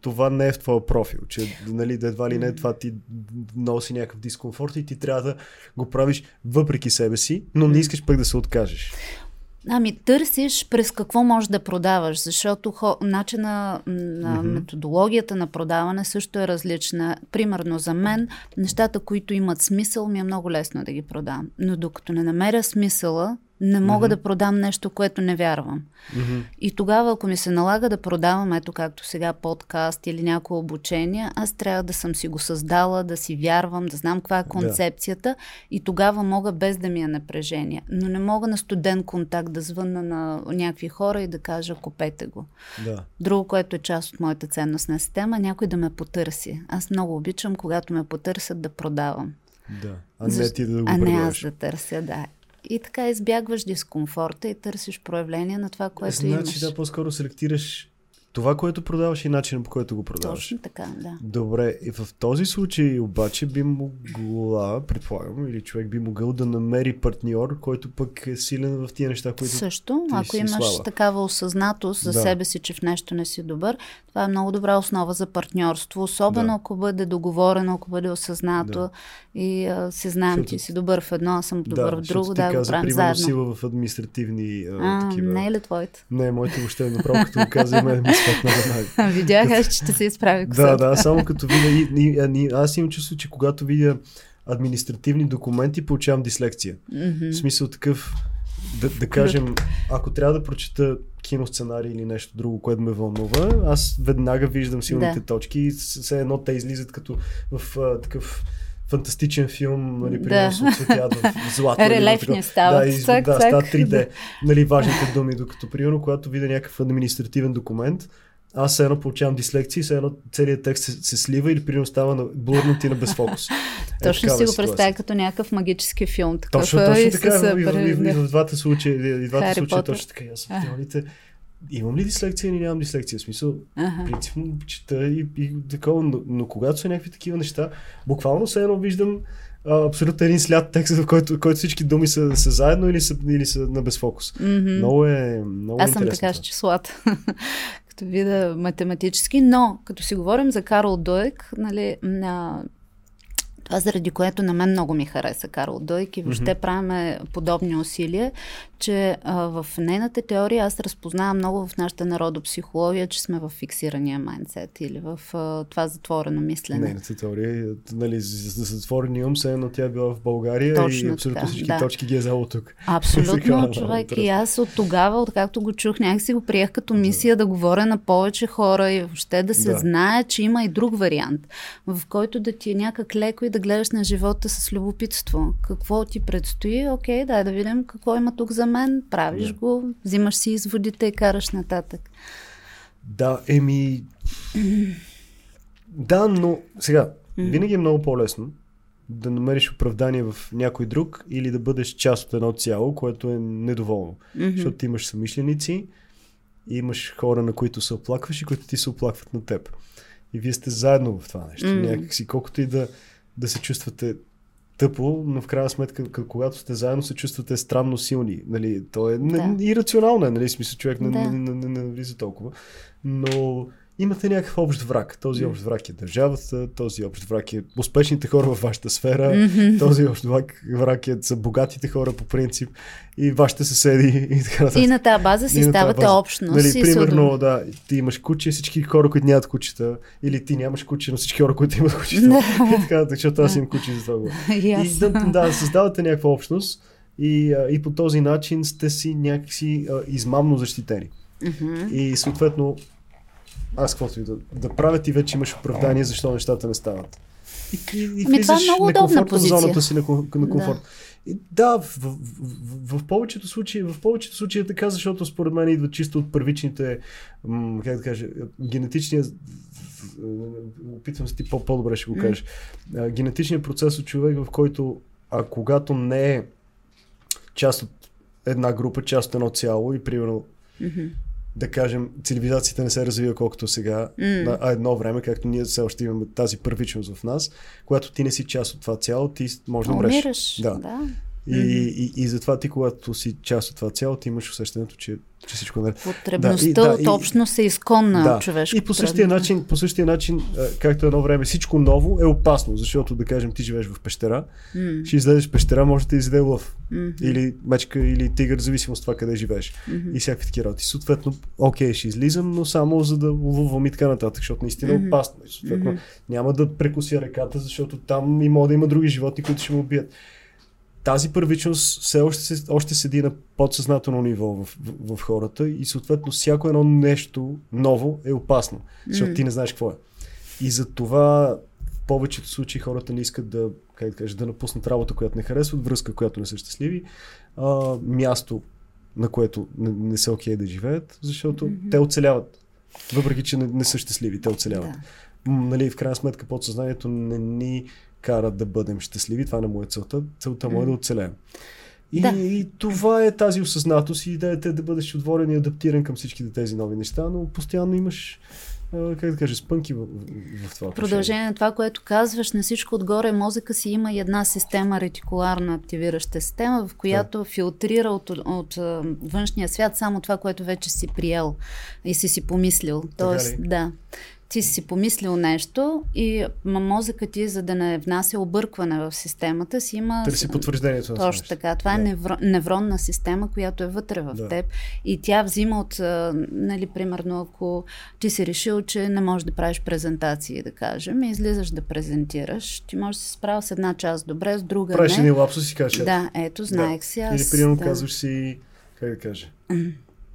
това не е в твоя профил, че нали, да едва ли не това ти носи някакъв дискомфорт и ти трябва да го правиш въпреки себе си, но не искаш пък да се откажеш. Ами търсиш през какво можеш да продаваш, защото хо, начина на Мгм. методологията на продаване също е различна. Примерно за мен, нещата, които имат смисъл, ми е много лесно да ги продам. Но докато не намеря смисъла, не мога Мгм. да продам нещо, което не вярвам. Мгм. И тогава, ако ми се налага да продавам, ето както сега подкаст или някое обучение, аз трябва да съм си го създала, да си вярвам, да знам каква е концепцията и тогава мога без да ми е напрежение. Но не мога на студен контакт да звънна на някакви хора и да кажа купете го. Да. Друго, което е част от моята ценностна система, някой да ме потърси. Аз много обичам, когато ме потърсят да продавам. Да. А не Защо- ти да го а не аз да търся, да. И така избягваш дискомфорта и търсиш проявление на това, което значи имаш. да, по-скоро селектираш това, което продаваш и начинът по който го продаваш. Точно така, да. Добре, и в този случай обаче би могла, предполагам, или човек би могъл да намери партньор, който пък е силен в тия неща, които... Също, ти ако си имаш слаба. такава осъзнатост за Да. себе си, че в нещо не си добър, това е много добра основа за партньорство, особено Да. ако бъде договорено, ако бъде осъзнато Да. и а, се знаем, Защото- ти си добър в едно, аз съм добър в защото друго, да го каза, правим примерно, заедно. сила в административни а, А, такива... не е ли твоите? Не, моите въобще направо, като го каза, ми светна веднага. Видях аз, че ще се изправи Да, косата. да, само като видя... Аз имам чувство, че когато видя административни документи, получавам дислекция. Мгм. В смисъл такъв, да, да кажем, ако трябва да прочета киносценарий или нещо друго, което ме вълнува, аз веднага виждам силните Да. точки и все едно те излизат като в а, такъв фантастичен филм, нали, Да. примерно се оцветяват в злато. Релефни стават. Да, и, Цак, да, стават 3D, нали, важните думи, докато примерно, когато видя някакъв административен документ, аз все едно получавам дислекция и все едно целият текст се, се слива или примерно става на блурнат и на безфокус. Е, Точно си е го ситуация. представя като някакъв магически филм. Такъв, Точно, точно и така. и, и, и, и да. в двата случая, и двата случая точно така. Аз съм. Имам ли дислекция или нямам дислекция? В смисъл, Аха. принципно чета и, и такова, но, но когато са някакви такива неща, буквално все едно виждам а, абсолютно един след текст, в който, който всички думи са, са заедно или са, или са на безфокус. Мгм. Много е, много Аз съм така с числата. като вида математически, но като си говорим за Карл Дойк, нали, на... това заради което на мен много ми хареса Карл Дойк и въобще mm-hmm. правиме подобни усилия, че а, в нейната теория аз разпознавам много в нашата народопсихология, че сме в фиксирания майндсет или в а, това затворено мислене. Нейната теория, е, нали, за, за затворения ум, все едно тя е била в България Точно и абсолютно така, всички да. точки ги е взела тук. Абсолютно, човек. И аз от тогава, откакто го чух, някак си го приех като мисия да говоря на повече хора и въобще да се Да. знае, че има и друг вариант, в който да ти е някак леко и да гледаш на живота с любопитство. Какво ти предстои? Окей, дай да видим какво има тук за мен. Правиш Да. го, взимаш си изводите и караш нататък. Да, еми... да, но сега, винаги е много по-лесно да намериш оправдание в някой друг или да бъдеш част от едно цяло, което е недоволно. Мгм. Защото ти имаш самишленици и имаш хора, на които се оплакваш и които ти се оплакват на теб. И вие сте заедно в това нещо. М. Някакси, колкото и да, да се чувствате тъпо, но в крайна сметка, когато сте заедно, се чувствате странно силни. Нали? То е Да. да. ирационално, е, нали? Смисъл, човек не, Да. не, не, не, не влиза толкова. Но имате някакъв общ враг. Този общ враг е държавата, този общ враг е успешните хора в вашата сфера, mm-hmm. този общ враг, враг е за богатите хора по принцип и вашите съседи и така нататък. И на тази база си ставате база. общност. Нали, примерно, да, ти имаш куче, всички хора, които нямат кучета, или ти нямаш куче, но всички хора, които имат кучета. и така, защото аз имам куче за това. и да, да, създавате някаква общност и, и по този начин сте си някакси а, измамно защитени. Mm-hmm. И съответно аз каквото и да, да правя, ти вече имаш оправдание защо нещата не стават. И, и, и ами това е много удобна позиция. зоната си на, на комфорт. Да. И, да, в, в, в, в, повечето случаи, в повечето случаи е така, защото според мен идва чисто от първичните, м, как да кажа, генетичния опитвам се ти по- по-добре ще го кажеш. Mm. Генетичният процес от човек, в който а а не е част от една група, част от едно цяло и примерно mm-hmm да кажем, цивилизацията не се развива колкото сега, mm. а едно време, както ние все още имаме тази първичност в нас, когато ти не си част от това цяло, ти може да умреш. Да. да. И, mm-hmm. и, и, и затова ти, когато си част от това цяло, ти имаш усещането, че, че всичко е Потребността да, и, да, от общност е изконна да, човешко. И по същия, начин, по същия начин, както едно време всичко ново е опасно, защото, да кажем, ти живееш в пещера, mm. ще излезеш в пещера, може да изяде лъв. Mm-hmm. Или мечка, или тигър, зависимо от това къде живееш. Mm-hmm. И всякакви такива работи. Съответно, окей, ще излизам, но само за да ловувам и така нататък, защото наистина е mm-hmm. опасно. И съответно, mm-hmm. няма да прекуся реката, защото там и може да има други животни, които ще му убият тази първичност все още, още седи на подсъзнателно ниво в, в, в хората и съответно всяко едно нещо ново е опасно, защото mm. ти не знаеш какво е. И за това в повечето случаи хората не искат да, как да, кажа, да напуснат работа, която не харесват, връзка, която не са щастливи, а, място, на което не, не са окей okay да живеят, защото mm-hmm. те оцеляват. Въпреки, че не, не са щастливи, те оцеляват. Да. Нали, в крайна сметка подсъзнанието не ни карат да бъдем щастливи. Това не му е целта. Целта му е да оцелеем. И, да. и това е тази осъзнатост и идеята е да бъдеш отворен и адаптиран към всичките тези нови неща, но постоянно имаш как да кажа, спънки в, в, това. Продължение на това, което казваш, на всичко отгоре мозъка си има и една система, ретикуларна активираща система, в която да. филтрира от, от, от външния свят само това, което вече си приел и си си помислил. Тоест, да ти си помислил нещо и мозъкът ти, за да не внася объркване в системата, си има... Търси потвърждението. Точно така. Това е да. е невро, невронна система, която е вътре в да. теб и тя взима от, нали, примерно, ако ти си решил, че не можеш да правиш презентации, да кажем, и излизаш да презентираш, ти можеш да се справя с една част добре, с друга Правиш не. Правиш лапсус и кажеш. Да, ето, знаех да. си аз. Или примерно да. казваш си, как да кажа,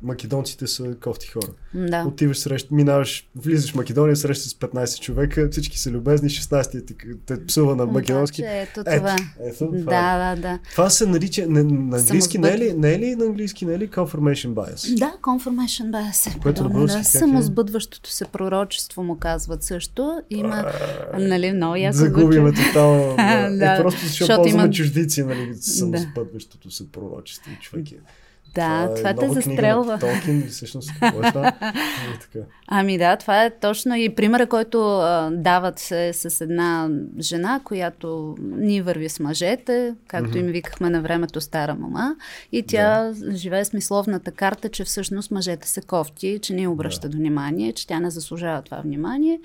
македонците са кофти хора. Да. Отиваш среща, минаваш, влизаш в Македония, срещаш с 15 човека, всички са любезни, 16 ти те псува на македонски. Значи, ето това. Ето, ето, това. Да, да, да. Това се нарича, на, на английски не е, ли, не е ли на английски, не е ли confirmation bias? Да, confirmation bias. Е Което на да, е? самосбъдващото се пророчество му казват също. Има, нали, много яко Загубиме тотално. да. Е, просто защото, защото ползваме има... чуждици, нали, самосбъдващото се пророчество. Човек е. Да, това, това те застрелва. Толкин, всъщност, какво е това? Ами да, това е точно и примера, който а, дават се с една жена, която ни върви с мъжете, както mm-hmm. им викахме на времето стара мама, и тя да. живее с мисловната карта, че всъщност мъжете се кофти, че не обръща да. внимание, че тя не заслужава това внимание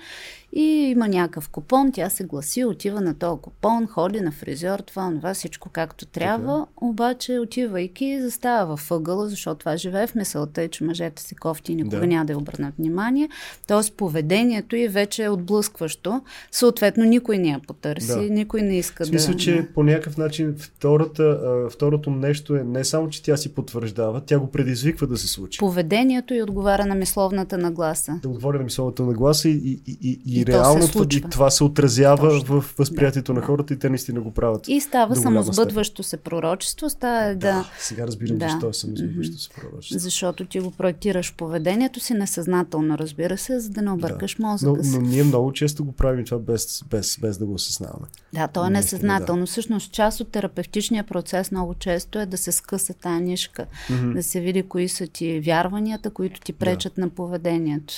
и има някакъв купон, тя се гласи, отива на този купон, ходи на фризьор, това, това, всичко както трябва, okay. обаче отивайки застава в ъгъла, защото това живее в мисълта, че мъжете се кофти и никога да. няма да обърнат внимание. Тоест поведението и вече е отблъскващо. Съответно, никой не я потърси, да. никой не иска да... Смисъл, да... че по някакъв начин втората, второто нещо е не само, че тя си потвърждава, тя го предизвиква да се случи. Поведението и отговаря на мисловната нагласа. Да отговаря на мисловната нагласа и, и, и, и, и реално това се, това се отразява Точно. в възприятието да. на хората и те наистина го правят. И става самосбъдващо се пророчество. Става да, да. Сега разбирам да. защо е самосбъдващо се пророчество. Защото ти го проектираш поведението си несъзнателно, разбира се, за да не объркаш да. мозъка но. Но ние много често го правим това без, без, без да го осъзнаваме. Да, то е несъзнателно. Да. Всъщност част от терапевтичния процес много често е да се скъса тази нишка, mm-hmm. да се види кои са ти вярванията, които ти пречат да. на поведението.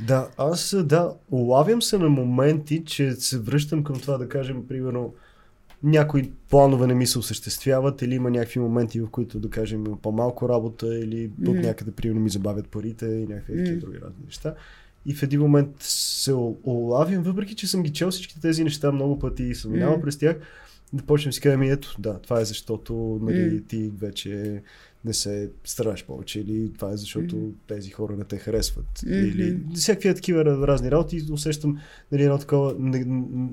Да, аз да, улавям се на моменти, че се връщам към това да кажем, примерно, някои планове не ми се осъществяват или има някакви моменти, в които да кажем има по-малко работа или mm-hmm. от някъде примерно ми забавят парите и някакви mm-hmm. други разни неща. и в един момент се улавям, въпреки че съм ги чел всички тези неща много пъти и съм минавал М. през тях, да почнем си кажем, ето, да, това е защото нали, М. ти вече не се стараш повече или това е защото М. тези хора не те харесват. Мгм. Или всякакви такива разни работи и усещам нали, едно такова, не,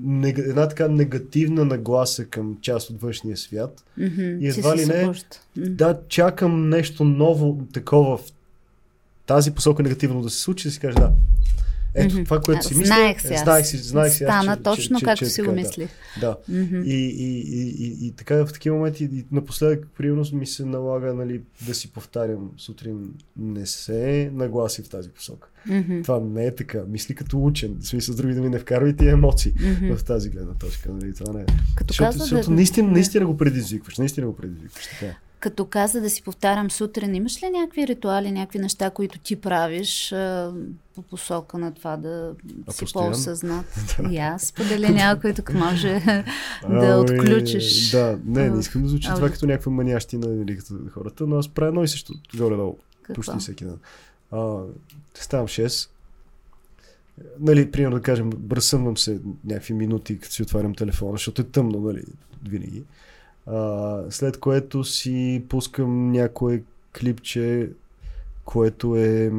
не, една така негативна нагласа към част от външния свят. Мгм. И едва ли не-. М. Да, чакам нещо ново такова в тази посока негативно да се случи, да си кажа да. Ето, Мгм. това, което си мисля, Знаех си е, аз. знаех си, знаех си аз, Стана че- точно че- както че е си го така, да. мислих. Да. Мгм. И, и, и, и, и, така в такива моменти, и напоследък, примерно, ми се налага нали, да си повтарям сутрин, не се нагласи в тази посока. Мгм. Това не е така. Мисли като учен. В смисъл, с други да ми не вкарвай тия емоции Мгм. в тази гледна точка. Нали? Това не е. Като Защото, каза защото да, наистина, наистина го предизвикваш. Наистина го предизвикваш. Така. Като каза да си повтарям сутрин, имаш ли някакви ритуали, някакви неща, които ти правиш а, по посока на това да А си по-осъзнат? И аз споделя някой, тук може да Ами, отключиш. Да, не, не искам да звучи това като някаква манящина нали, като хората, но аз правя едно и също горе-долу. Почти всеки ден. А, ставам 6. Нали, примерно да кажем, разсъмвам се някакви минути, като си отварям телефона, защото е тъмно, нали, винаги. А, след което си пускам някое клипче, което е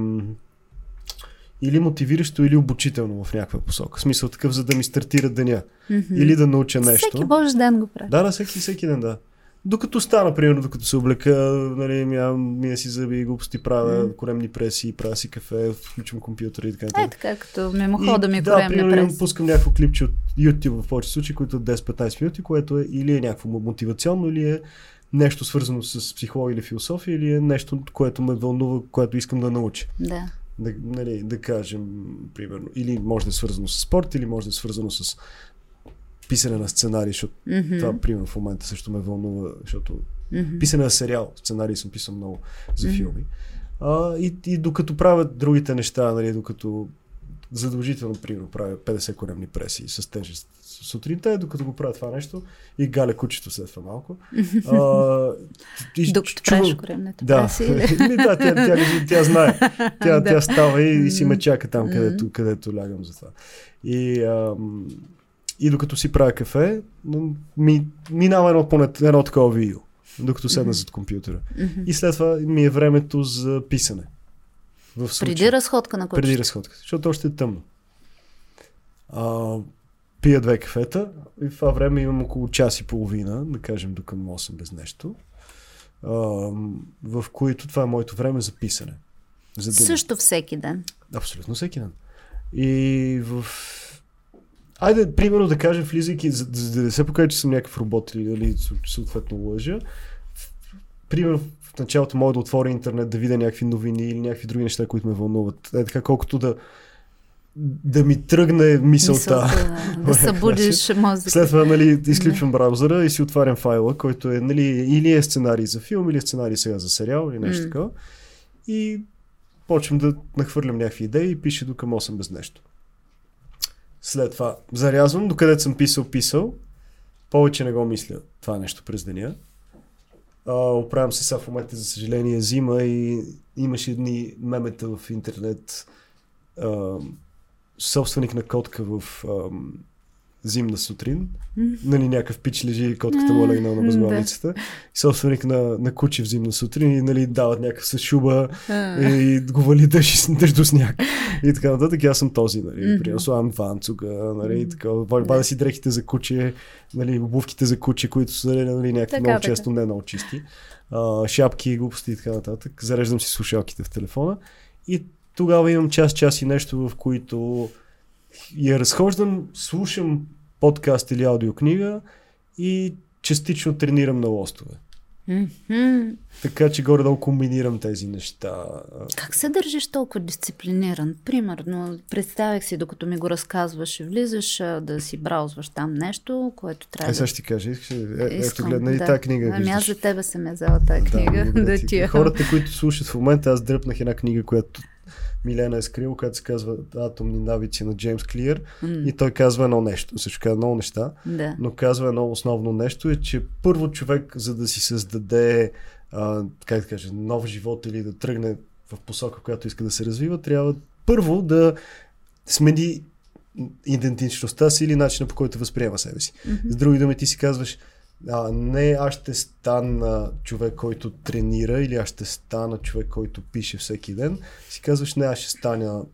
или мотивиращо, или обучително в някаква посока. В смисъл такъв, за да ми стартира деня. Мгм. Или да науча нещо. Всеки Божи ден го прави. Да, да, всеки, всеки ден, да. Докато стана, примерно, докато се облека, нали, мия, мия си зъби, глупости правя, Мгм. коремни преси, правя си кафе, включвам компютъра и така Е, така, като мимохода ми е да, коремне примерно, имам- прес. пускам някакво клипче от YouTube в повече случаи, които е 10-15 минути, което е или е някакво мотивационно, или е нещо свързано с психология или философия, или е нещо, което ме вълнува, което искам да науча. Да. Да, нали, да кажем, примерно. Или може да е свързано с спорт, или може да е свързано с писане на сценарий, защото Мгм. това, примерно, в момента също ме вълнува, защото Мгм. писане на сериал, сценарий съм писал много за Мгм. филми. А, и, и докато правя другите неща, нали, докато задължително, примерно, правя 50 коремни преси с тежест сутринта, докато го правя това нещо и галя кучето след това малко. А, и Докато чувам- правиш коремната да, преси или... Ми, да, тя, тя, тя, тя знае. Тя, Да. тя става и, и си ме чака там, където, където лягам за това. И, ам, и докато си правя кафе, ми, минава едно, поне, едно такова видео, докато седна Мгм. зад компютъра. Мгм. И след това ми е времето за писане. В случая. Преди разходка на Преди кучето. разходката, защото още е тъмно. А, пия две кафета и в това време имам около час и половина, да кажем до към 8 без нещо, а, в които това е моето време за писане. За. Също всеки ден. Абсолютно всеки ден. И в... Айде, примерно да кажем, влизайки, за, за да не се покаже, че съм някакъв робот или нали, съответно лъжа, примерно в началото мога да отворя интернет, да видя някакви новини или някакви други неща, които ме вълнуват. Е така, колкото да, да ми тръгне мисълта. Мисълта, да, да събудиш мозъка. След това, нали, изключвам браузъра и си отварям файла, който е, нали, или е сценарий за филм, или е сценарий сега за сериал, или нещо такова. И почвам да нахвърлям някакви идеи и пише до към 8 без нещо. След това зарязвам, докъдето съм писал, писал. Повече не го мисля това нещо през деня. А, оправям се сега в момента, за съжаление, зима и имаше едни мемета в интернет. А, собственик на котка в ам, зимна сутрин. Нали, някакъв пич лежи, котката му е легнала на възглавницата. И собственик на, на куче в зимна сутрин и нали, дават някакъв с шуба А. и го вали дъжд, и- дъжд до сняг. И така нататък. И аз съм този, нали. Примерно слагам ванцуга, нали, Мгм. така. Бада си дрехите за куче, нали, обувките за куче, които са нали, някакви Така, много така. често не много чисти. А, шапки, глупости и така нататък. Зареждам си слушалките в телефона. И тогава имам час, час и нещо, в които я разхождам, слушам подкаст или аудиокнига и частично тренирам на лостове. Мгм. Така че горе-долу комбинирам тези неща. Как се държиш толкова дисциплиниран? Примерно, представях си, докато ми го разказваш, влизаш да си браузваш там нещо, което трябва Е, да... сега ще ти кажа. Искаш, е, ето гледна и да. тази книга. Ами аз за тебе съм я взела тази книга, да, благодаря ти. Хората, които слушат в момента, аз дръпнах една книга, която Милена е скрил, която се казва Атомни навици на Джеймс Клиер. М, И той казва едно нещо. Също казва много неща. Да. но казва едно основно нещо е, че първо човек, за да си създаде, а, как да кажа, нов живот или да тръгне в посока, в която иска да се развива, трябва първо да смени идентичността си или начина по който възприема себе си. Мгм. С други думи, ти си казваш, а, не, аз ще стана човек, който тренира или аз ще стана човек, който пише всеки ден. Си казваш, не, аз ще стана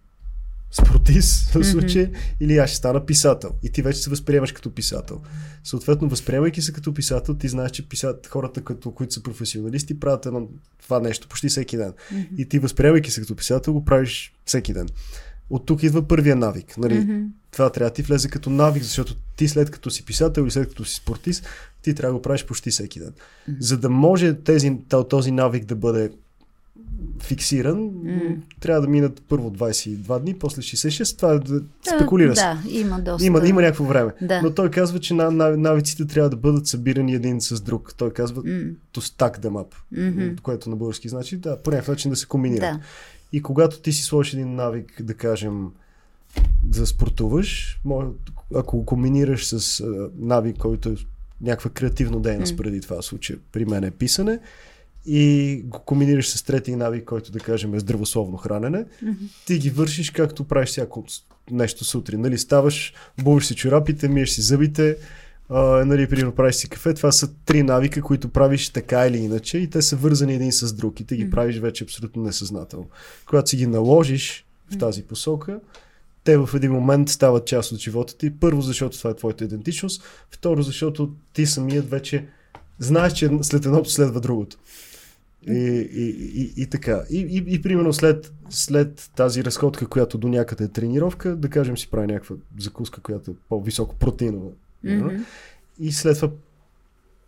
спортист в Мгм. случая или аз ще стана писател. И ти вече се възприемаш като писател. Съответно, възприемайки се като писател, ти знаеш, че писат, хората, като, които са професионалисти, правят едно, това нещо почти всеки ден. И ти възприемайки се като писател, го правиш всеки ден. От тук идва първия навик. Нали? Това трябва да ти влезе като навик, защото ти след като си писател или след като си спортист, ти трябва да го правиш почти всеки ден. За да може тези, то- този навик да бъде фиксиран, Мгм. трябва да минат първо 22 дни, после 66, това е да спекулира се. Да, има доста. Има, има някакво време. Да. Но той казва, че на, на, навиците трябва да бъдат събирани един с друг. Той казва М, to stack them up, мгм. което на български значи да, по някакъв начин да се комбинират. Да. И когато ти си сложиш един навик, да кажем, да спортуваш, може, ако го комбинираш с а, навик, който е някаква креативна дейност преди това в случая, при мен е писане, и го комбинираш с трети навик, който да кажем е здравословно хранене, ти ги вършиш както правиш всяко нещо сутрин. Нали, ставаш, буваш си чорапите, миеш си зъбите, а, нали, примерно правиш си кафе. Това са три навика, които правиш така или иначе и те са вързани един с друг и ти ги Мгм. правиш вече абсолютно несъзнателно. Когато си ги наложиш в тази посока, те в един момент стават част от живота ти. Първо, защото това е твоята идентичност. Второ, защото ти самият вече знаеш, че след едното следва другото. И, и, и, и така. И, и, и примерно след, след тази разходка, която до някъде е тренировка, да кажем си прави някаква закуска, която е по-високо протеинова. Мгм. И след това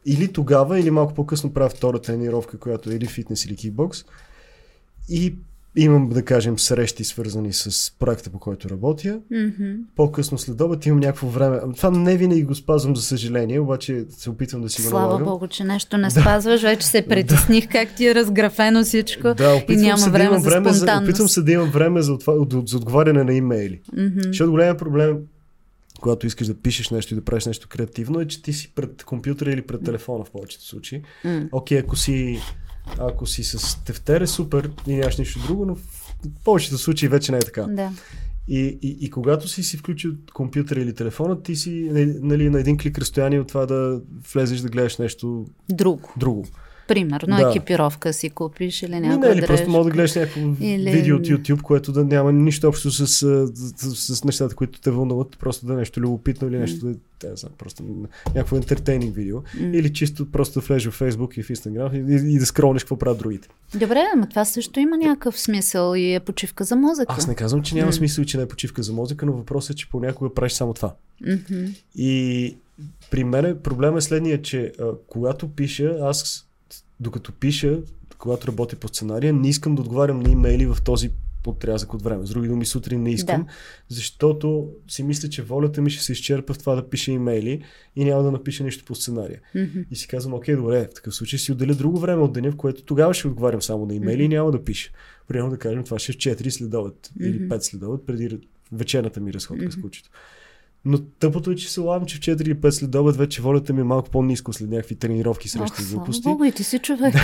или тогава, или малко по-късно правя втора тренировка, която е или фитнес, или кикбокс. И имам, да кажем, срещи свързани с проекта, по който работя. Мгм. По-късно след обед имам някакво време. Това не винаги го спазвам, за съжаление, обаче се опитвам да си го Слава налагам. Богу, че нещо не спазваш. Вече се притесних как ти е разграфено всичко. Да, опитвам няма се да време имам за време за, спонтанност. опитвам се да имам време за, отва, за отговаряне на имейли. Мгм. Защото големия проблем, когато искаш да пишеш нещо и да правиш нещо креативно, е, че ти си пред компютъра или пред телефона в повечето случаи. Окей, ако си, ако си с тефтер е супер и нямаш нищо друго, но в повечето случаи вече не е така. Да. И, и, и когато си си включил компютъра или телефона, ти си нали, на един клик разстояние от това да влезеш да гледаш нещо Друго. друго. Примерно Да. екипировка си купиш или Не, някаква не, или просто дрежка. мога да гледаш някакво Или- видео от YouTube, което да няма нищо общо с, с, с, с нещата, които те вълнуват, просто да е нещо любопитно или нещо да е, не знам, просто някакво ентертейнинг видео. М. Или чисто просто да влезеш в Facebook и в Instagram и, и, и да скролнеш какво правят другите. Добре, ама това също има някакъв смисъл и е почивка за мозъка. Аз не казвам, че няма М. смисъл, че не е почивка за мозъка, но въпросът е, че понякога правиш само това. Мгм. И при мен проблема е следния, че а, когато пиша, аз докато пиша, когато работя по сценария, не искам да отговарям на имейли в този отрязък от време. С други думи, сутрин не искам, Да. защото си мисля, че волята ми ще се изчерпа в това да пиша имейли и няма да напиша нищо по сценария. Мгм. И си казвам, окей, добре, в такъв случай си отделя друго време от деня, в което тогава ще отговарям само на имейли и няма да пиша. Примерно да кажем, това ще е в 4 следобед или Мгм. 5 следобед преди вечерната ми разходка с Мгм. кучето. Но тъпото е, че се лавам, че в 4 или 5 следобед вече волята ми е малко по-ниско след някакви тренировки срещу Ох, глупости. Богу, и ти си човек.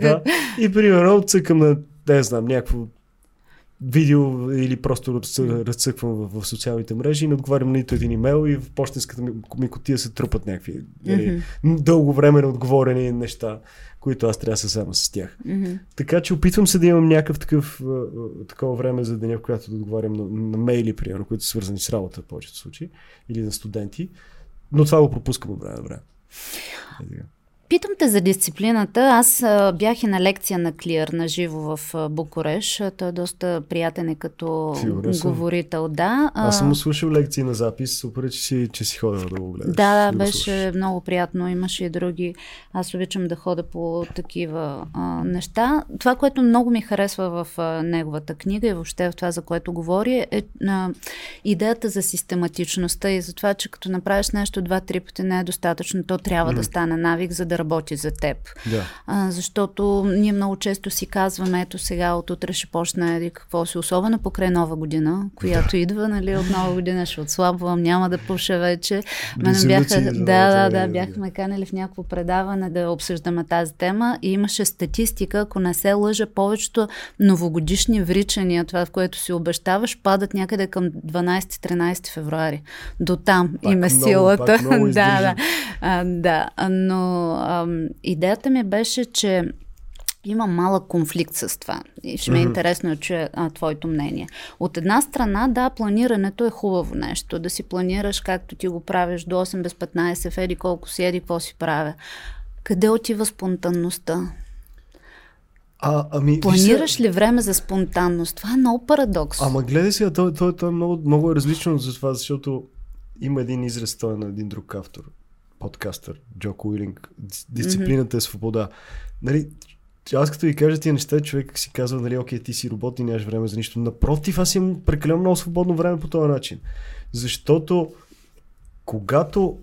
Да. И примерно цъкам на, не знам, някакво видео или просто разцъ- разцъквам в, в социалните мрежи и не отговарям на нито един имейл и в почтенската ми, ми котия се трупат някакви Мгм. дълго време неотговорени неща, които аз трябва да се взема с тях. Мгм. Така че опитвам се да имам някакъв такъв, такова време за деня, в която да отговарям на, на мейли, примерно, които са свързани с работа в повечето случаи, или на студенти, но това го пропускам от време на време. Е. Питам те за дисциплината. Аз а, бях и на лекция на Клиър на живо в а, Букуреш. Той е доста приятен и като Сигурен съм. говорител. Да, а, Аз съм му слушал лекции на запис, супер е, че си, че си ходила да го гледаш. Да, го беше слушаш. много приятно. Имаше и други. Аз обичам да хода по такива а, неща. Това, което много ми харесва в а, неговата книга и въобще в това, за което говори, е а, идеята за систематичността и за това, че като направиш нещо два-три пъти не е достатъчно, то трябва да стане навик, за да да работи за теб. Да. А, защото ние много често си казваме, ето сега от утре ще почне и какво си, особено покрай нова година, която да. идва, нали, от нова година ще отслабвам, няма да пуша вече. Мене бяха, да, да, да, бяхме канали в някакво предаване да обсъждаме тази тема и имаше статистика, ако не се лъжа, повечето новогодишни вричания, това в което си обещаваш, падат някъде към 12-13 февруари. До там им е силата. Пак много да, да. А, да, но идеята ми беше, че има малък конфликт с това. И ще ми е mm-hmm. интересно да чуя а, твоето мнение. От една страна, да, планирането е хубаво нещо. Да си планираш както ти го правиш до 8 без 15, в еди колко си, еди какво си правя. Къде отива спонтанността? А, ами, Планираш ли време за спонтанност? Това е много парадокс. Ама гледай сега, то, то, то е много, много е различно за това, защото има един израз, той е на един друг автор, подкастър, Джоко Уилинг. Дисциплината mm-hmm. е свобода. Нали, аз като ви кажа тия неща, човек си казва, нали, окей, ти си робот и нямаш време за нищо. Напротив, аз имам прекалено много свободно време по този начин. Защото когато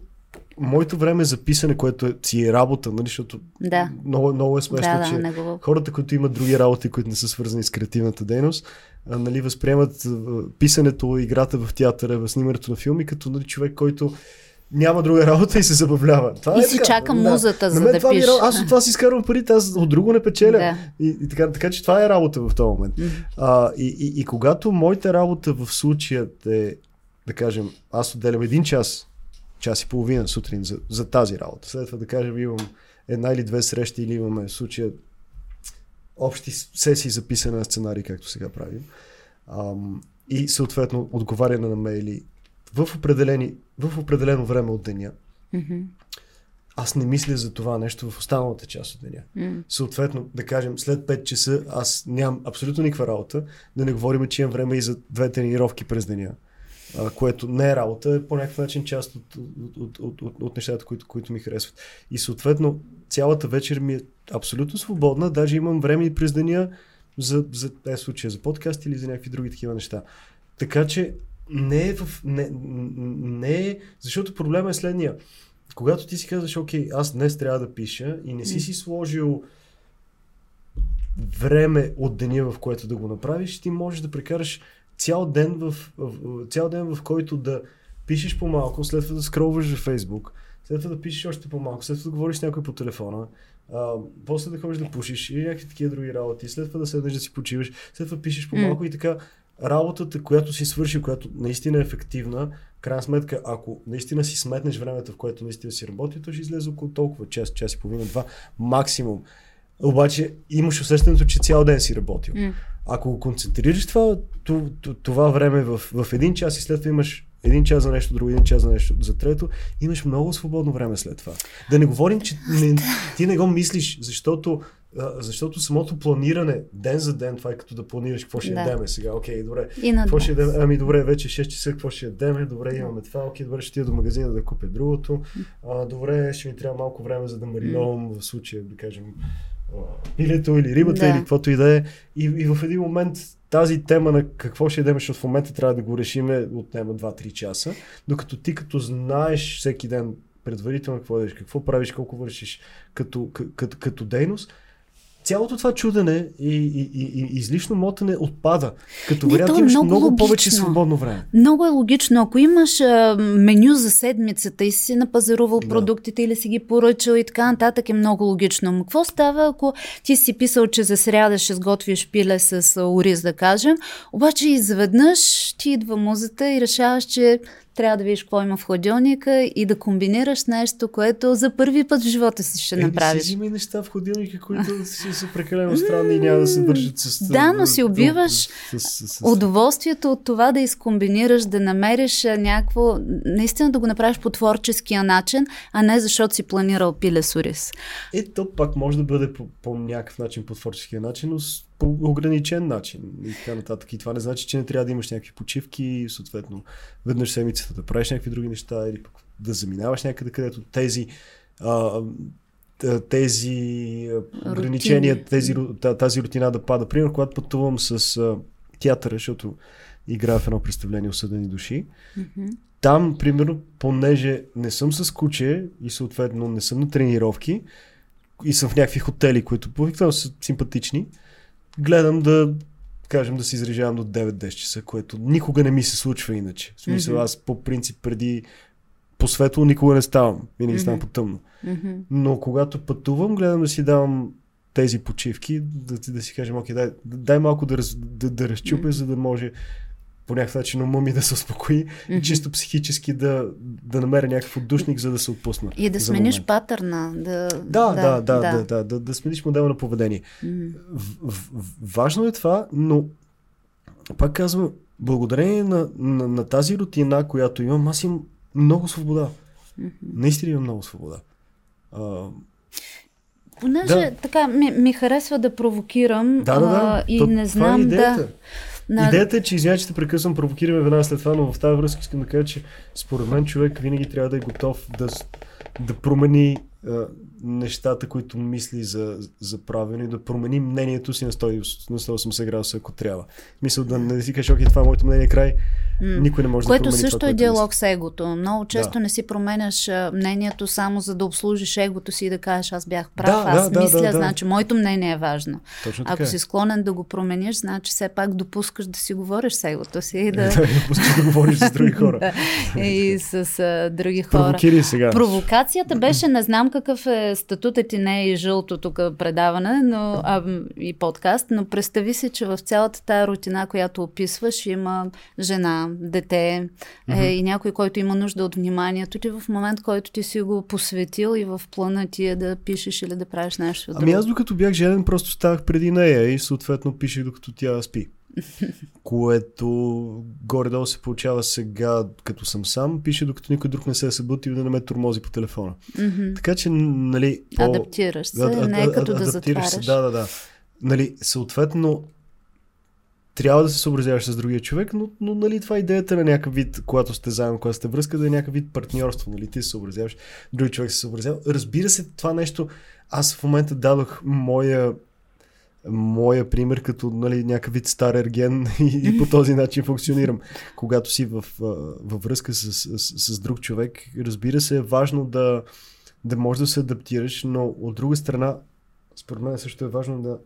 моето време за писане, което е, си е работа, нали, защото да. много, много е смешно, да, че да, хората, които имат други работи, които не са свързани с креативната дейност, а, нали, възприемат а, писането, играта в театъра, в снимането на филми, като нали, човек, който няма друга работа и се забавлява. Това и е си така. чака музата, за мен да това пиш. Ми, аз от това си изкарвам парите, аз от друго не печеля. Да. И, и така, така че това е работа в този момент. А, и, и, и когато моята работа в случая е, да кажем, аз отделям един час, час и половина сутрин за, за тази работа. След това да кажем имам една или две срещи или имаме в случая общи сесии за писане на сценарий, както сега правим. Ам, и съответно отговаряне на мейли в, определени, в определено време от деня. Мгм. Аз не мисля за това нещо в останалата част от деня. М. Съответно, да кажем, след 5 часа аз нямам абсолютно никаква работа, да не говорим, че имам време и за две тренировки през деня, а, което не е работа, е по някакъв начин част от, от, от, от, от, от нещата, които, които ми харесват. И съответно, цялата вечер ми е абсолютно свободна, даже имам време и през деня за, за е, случая, за подкаст или за някакви други такива неща. Така че не е в... Не, не е... Защото проблема е следния. Когато ти си казваш, окей, аз днес трябва да пиша и не си си сложил време от деня, в което да го направиш, ти можеш да прекараш цял ден, в, в, цял ден, в който да пишеш по-малко, след това да скролваш във Фейсбук, след това да пишеш още по-малко, след това да говориш с някой по телефона, а, после да ходиш да пушиш и някакви такива други работи, след това да седнеш да си почиваш, след това пишеш по-малко и така работата, която си свърши, която наистина е ефективна, крайна сметка, ако наистина си сметнеш времето, в което наистина си работи, то ще излезе около толкова час, час и половина, два максимум. Обаче имаш усещането, че цял ден си работил. М. Ако го концентрираш това, това време в, в един час и след това имаш един час за нещо друго, един час за нещо за трето, имаш много свободно време след това. Да не говорим, че не, ти не го мислиш, защото, защото самото планиране ден за ден, това е като да планираш какво ще Да. ядеме сега. Окей, добре. И Какво ще ядем? Ами добре, вече 6 часа, какво ще ядеме? Добре, имаме това. Окей, добре, ще отида до магазина да купя другото. А, добре, ще ми трябва малко време за да мариновам в случая, да кажем, пилето или рибата Да. или каквото и да е. И, и в един момент тази тема на какво ще ядем, защото в момента трябва да го решиме, отнема 2-3 часа, докато ти като знаеш всеки ден предварително какво ядеш, какво правиш, колко вършиш като, като, като дейност, цялото това чудене и, и, и, и излишно мотане отпада. Като вариант е имаш много много, повече свободно време. Много е логично. Ако имаш а, меню за седмицата и си напазарувал Да. продуктите или си ги поръчал и така нататък е много логично. Но какво става, ако ти си писал, че за сряда ще сготвиш пиле с ориз, да кажем, обаче изведнъж ти идва музата и решаваш, че трябва да видиш какво има в хладилника и да комбинираш нещо, което за първи път в живота си ще Е, си направиш. взимай неща в ходилника, които си са прекалено странни и няма да се държат с... Да, но си убиваш с, с, с, с, Удоволствието от това да изкомбинираш, да намериш някакво, наистина да го направиш по творческия начин, а не защото си планирал пиле с ориз. Е, то пак може да бъде по, по някакъв начин, по творческия начин, но по ограничен начин и така нататък. И това не значи, че не трябва да имаш някакви почивки съответно веднъж седмицата да правиш някакви други неща или пък да заминаваш някъде, където тези а, тези ограничения, тези, тази рутина да пада. Примерно, когато пътувам с а, театъра, защото играя в едно представление Осъдени души, там, примерно, понеже не съм с куче и съответно не съм на тренировки и съм в някакви хотели, които по са симпатични, гледам да кажем да се изрежавам до 9-10 часа, което никога не ми се случва иначе. В смисъл, mm-hmm. аз по принцип преди по светло никога не ставам. Винаги mm-hmm. ставам по тъмно. Мгм. Но когато пътувам, гледам да си давам тези почивки, да, да си кажем, окей, дай, дай малко да, раз, да, да разчупя, за да може по някакъв начин ума ми да се успокои и Мгм. чисто психически да, да намеря някакъв отдушник, за да се отпусна. И да смениш патърна. Да, Да, да, да, да, да, да, да смениш модела на поведение. М. В, в, в, важно е това, но пак казвам, благодарение на, на, на тази рутина, която имам, аз имам много свобода. Мгм. Наистина имам много свобода. А, Понеже Да. така ми, ми харесва да провокирам да, да, да. а, и То- не е знам идеята. да. На... Идеята е, че извиня, че те прекъсвам, провокираме веднага след това, но в тази връзка искам да кажа, че според мен човек винаги трябва да е готов да, да промени нещата, които мисли за, за правилно и да промени мнението си на 100 на 180 градуса, ако трябва. Мисля да не си кажеш, окей, това е моето мнение край, М. никой не може да Което промени също това, е диалог с егото. Много често Да. не си променяш мнението само за да обслужиш егото си и да кажеш аз бях прав, Да, аз да, да, мисля, да, да. значи моето мнение е важно. Точно Ако така. си склонен да го промениш, значи все пак допускаш да си говориш с егото си и да, Да, да да говориш с други хора. да, и с а, други хора. Провокирай сега. Провокацията беше, не знам какъв е статутът ти не е и жълто тук предаване но, а, и подкаст, но представи си, че в цялата тая рутина, която описваш, има жена, дете е, и някой, който има нужда от вниманието ти в момент, който ти си го посветил и в плана ти е да пишеш или да правиш нещо друго. Ами аз докато бях женен, просто ставах преди нея и съответно пишех докато тя спи. Което горе-долу се получава сега, като съм сам, пише докато никой друг не се е събудил да не ме тормози по телефона. Мгм. Така че, нали... по- Адаптираш се, а- а- не е а- като да адаптираш затваряш. Се, да, да, да. Нали, съответно, трябва да се съобразяваш с другия човек, но, но нали, това е идеята на някакъв вид, когато сте заедно, когато сте връзка, да е някакъв вид партньорство. Нали? Ти се съобразяваш, други човек се съобразява. Разбира се, това нещо, аз в момента дадох моя моя пример като нали, някакъв вид стар ерген и, и по този начин функционирам. Когато си в, във връзка с, с, с друг човек, разбира се, е важно да, да можеш да се адаптираш, но от друга страна, според мен също е важно да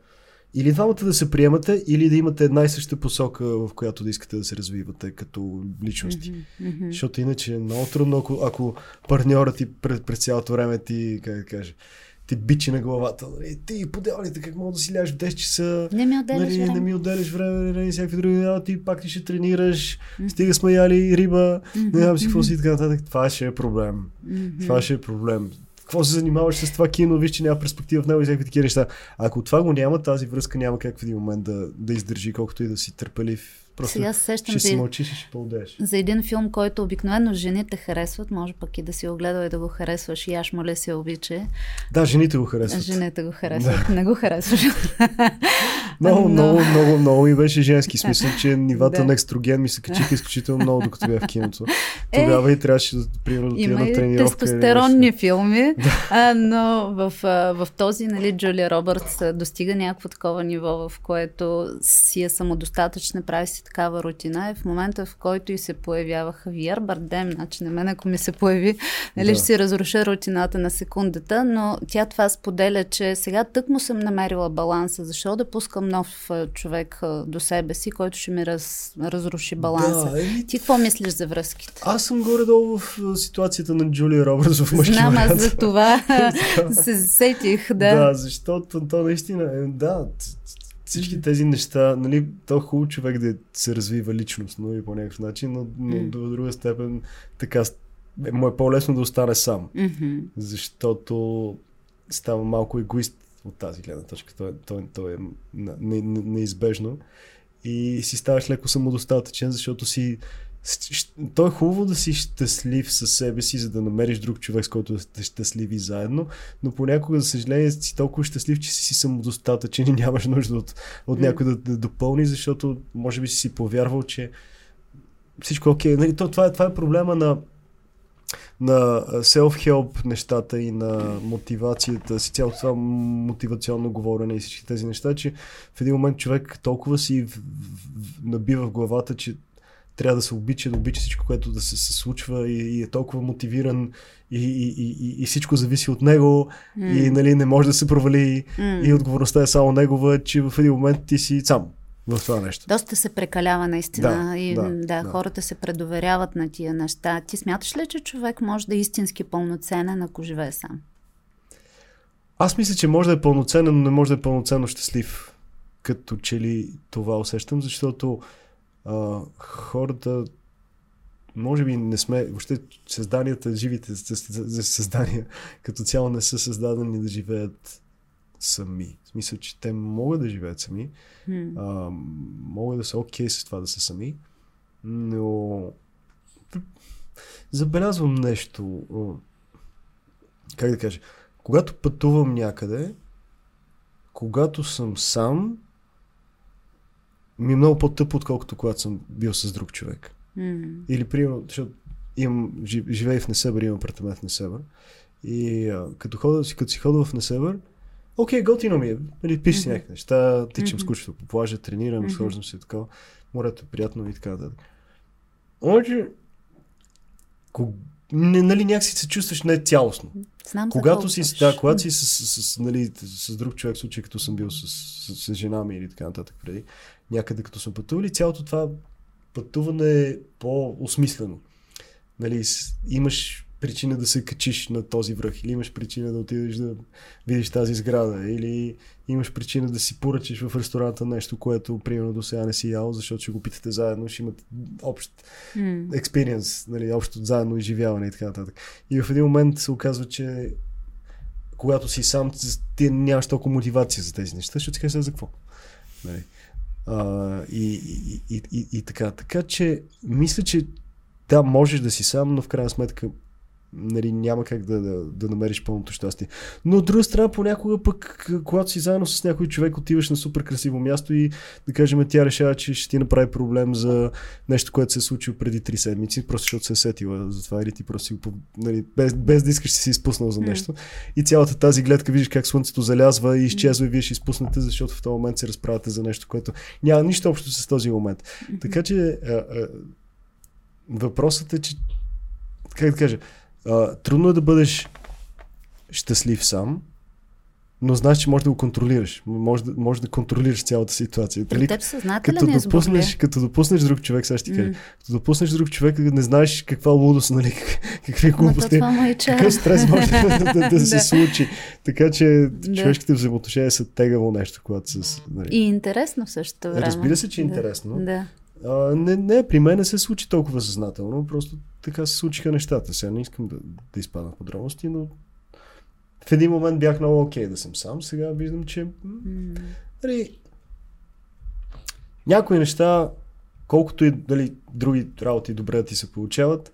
или двамата да се приемате, или да имате една и съща посока, в която да искате да се развивате като личности. Мгм. Защото иначе е много трудно, ако, ако партньорът ти през, през цялото време ти, как да кажа, ти бичи на главата. Нали? Ти, поделите, как мога да си ляжеш в 10 часа? Не ми отделяш Нали, време. не ми отделяш време, нали, всякакви други, а ти пак ти ще тренираш, Мгм. стига сме яли риба, Мгм, не знам си какво си и така нататък. Това ще е проблем. Мгм. Това ще е проблем. Какво се занимаваш с това кино, виж, че няма перспектива в него и всякакви такива неща. Ако това го няма, тази връзка няма как в един момент да, да издържи, колкото и да си търпелив. Просто Сега се сещам ще за, си мълчиш и ще поудееш. за един филм, който обикновено жените харесват, може пък и да си го гледал и да го харесваш. И аз моля се обича. Да, жените го харесват. Жените го харесват. Не го харесваш. Много, Но- много, много, много ми беше женски. Смисъл, че нивата Да. на екстроген ми се качиха изключително много, докато бях в киното. Е, Тогава и трябваше да, примерно, да отида на и тренировка. тестостеронни филми, а, но в, в този, нали, Джулия Робъртс достига някакво такова ниво, в което си е самодостатъчна, прави си такава рутина и в момента, в който и се появява Хавиер Бардем, значи на мен, ако ми се появи, нали, Да. ще си разруша рутината на секундата, но тя това споделя, че сега тък му съм намерила баланса, защо да пускам нов човек до себе си, който ще ми раз, разруши баланса. Да, еми, Ти какво мислиш за връзките? аз съм горе-долу в ситуацията на Джулия Робъртс в мъжки Знам, аз за това се сетих, да. Да, защото то наистина е, да, всички тези неща, нали, то е хубаво човек да се развива личностно и по някакъв начин, но, но М. до друга степен така е, му е по-лесно да остане сам, Мгм. защото става малко егоист от тази гледна точка. То е, то е, то е на- не, не, неизбежно и си ставаш леко самодостатъчен, защото си то е хубаво да си щастлив със себе си, за да намериш друг човек, с който да сте щастливи заедно, но понякога, за съжаление, си толкова щастлив, че си, самодостатъчен и нямаш нужда от, от някой да, да допълни, защото може би си си повярвал, че всичко е окей. Нали, то, това, е, това е проблема на на self-help нещата и на мотивацията си, цялото това мотивационно говорене и всички тези неща, че в един момент човек толкова си набива в главата, че трябва да се обича, да обича всичко, което да се, се случва и, и е толкова мотивиран и, и, и, и всичко зависи от него mm. и нали, не може да се провали mm. и отговорността е само негова, че в един момент ти си сам в това нещо. Доста се прекалява наистина да, и да, да, да, хората се предоверяват на тия неща. Ти смяташ ли, че човек може да е истински пълноценен, ако живее сам? Аз мисля, че може да е пълноценен, но не може да е пълноценно щастлив. Като че ли това усещам, защото а, хората може би не сме, въобще създанията, живите създания като цяло не са създадени да живеят сами. В смисъл, че те могат да живеят сами, mm. а, могат да са окей okay с това да са сами, но забелязвам нещо. Как да кажа? Когато пътувам някъде, когато съм сам, ми е много по-тъпо, отколкото когато съм бил с друг човек. Mm. Или, примерно, защото имам, живея в Несебър, имам апартамент в Несебър. И а, като, хода, като си ходя в Несебър, окей, готино ми е. Нали, пише си mm-hmm. някакви неща, тичам mm-hmm. скучно по плажа, тренирам, mm-hmm. схождам се така. Морето е приятно и така да. Обаче, не, нали, някакси се чувстваш не цялостно. Знам когато си, да, когато си с, с, с, нали, с друг човек, в случай като съм бил с, с, с жена ми или така нататък преди, някъде като съм пътували, цялото това пътуване е по-осмислено. Нали, имаш причина да се качиш на този връх, или имаш причина да отидеш да видиш тази сграда, или имаш причина да си поръчиш в ресторанта нещо, което примерно до сега не си ял, защото ще го питате заедно, ще имате общ експириенс, mm. нали, общо заедно изживяване и така нататък. И в един момент се оказва, че когато си сам, ти нямаш толкова мотивация за тези неща, защото си кажеш за какво. Нали. А, и, и, и, и, и така. Така че, мисля, че да, можеш да си сам, но в крайна сметка нали, няма как да, да, да намериш пълното щастие. Но от друга страна, понякога пък, когато си заедно с някой човек, отиваш на супер красиво място и да кажем, тя решава, че ще ти направи проблем за нещо, което се е случило преди три седмици, просто защото се е сетила за това или ти просто си нали, без, без да искаш си изпуснал за нещо. И цялата тази гледка, виждаш как слънцето залязва и изчезва и вие ще изпуснете, защото в този момент се разправяте за нещо, което няма нищо общо с този момент. Така че а, а, въпросът е, че как да кажа, а, трудно е да бъдеш щастлив сам, но знаеш, че можеш да го контролираш. Може да, може да контролираш цялата ситуация. При Дали, теб като, е допуснеш, като допуснеш друг човек, сега ще ти кажа, mm. като допуснеш друг човек, не знаеш каква лудост, нали, какви глупости, какъв стрес може да, да, да, се случи. Така че да. човешките взаимоотношения са тегаво нещо, когато се... Нали. И интересно в същото време. Разбира се, че е интересно. Да. А, не, не, при мен не се случи толкова съзнателно, просто така се случиха нещата. Сега не искам да, да изпадам в подробности, но в един момент бях много окей okay да съм сам. Сега виждам, че нали, някои неща, колкото и дали, други работи добре да ти се получават,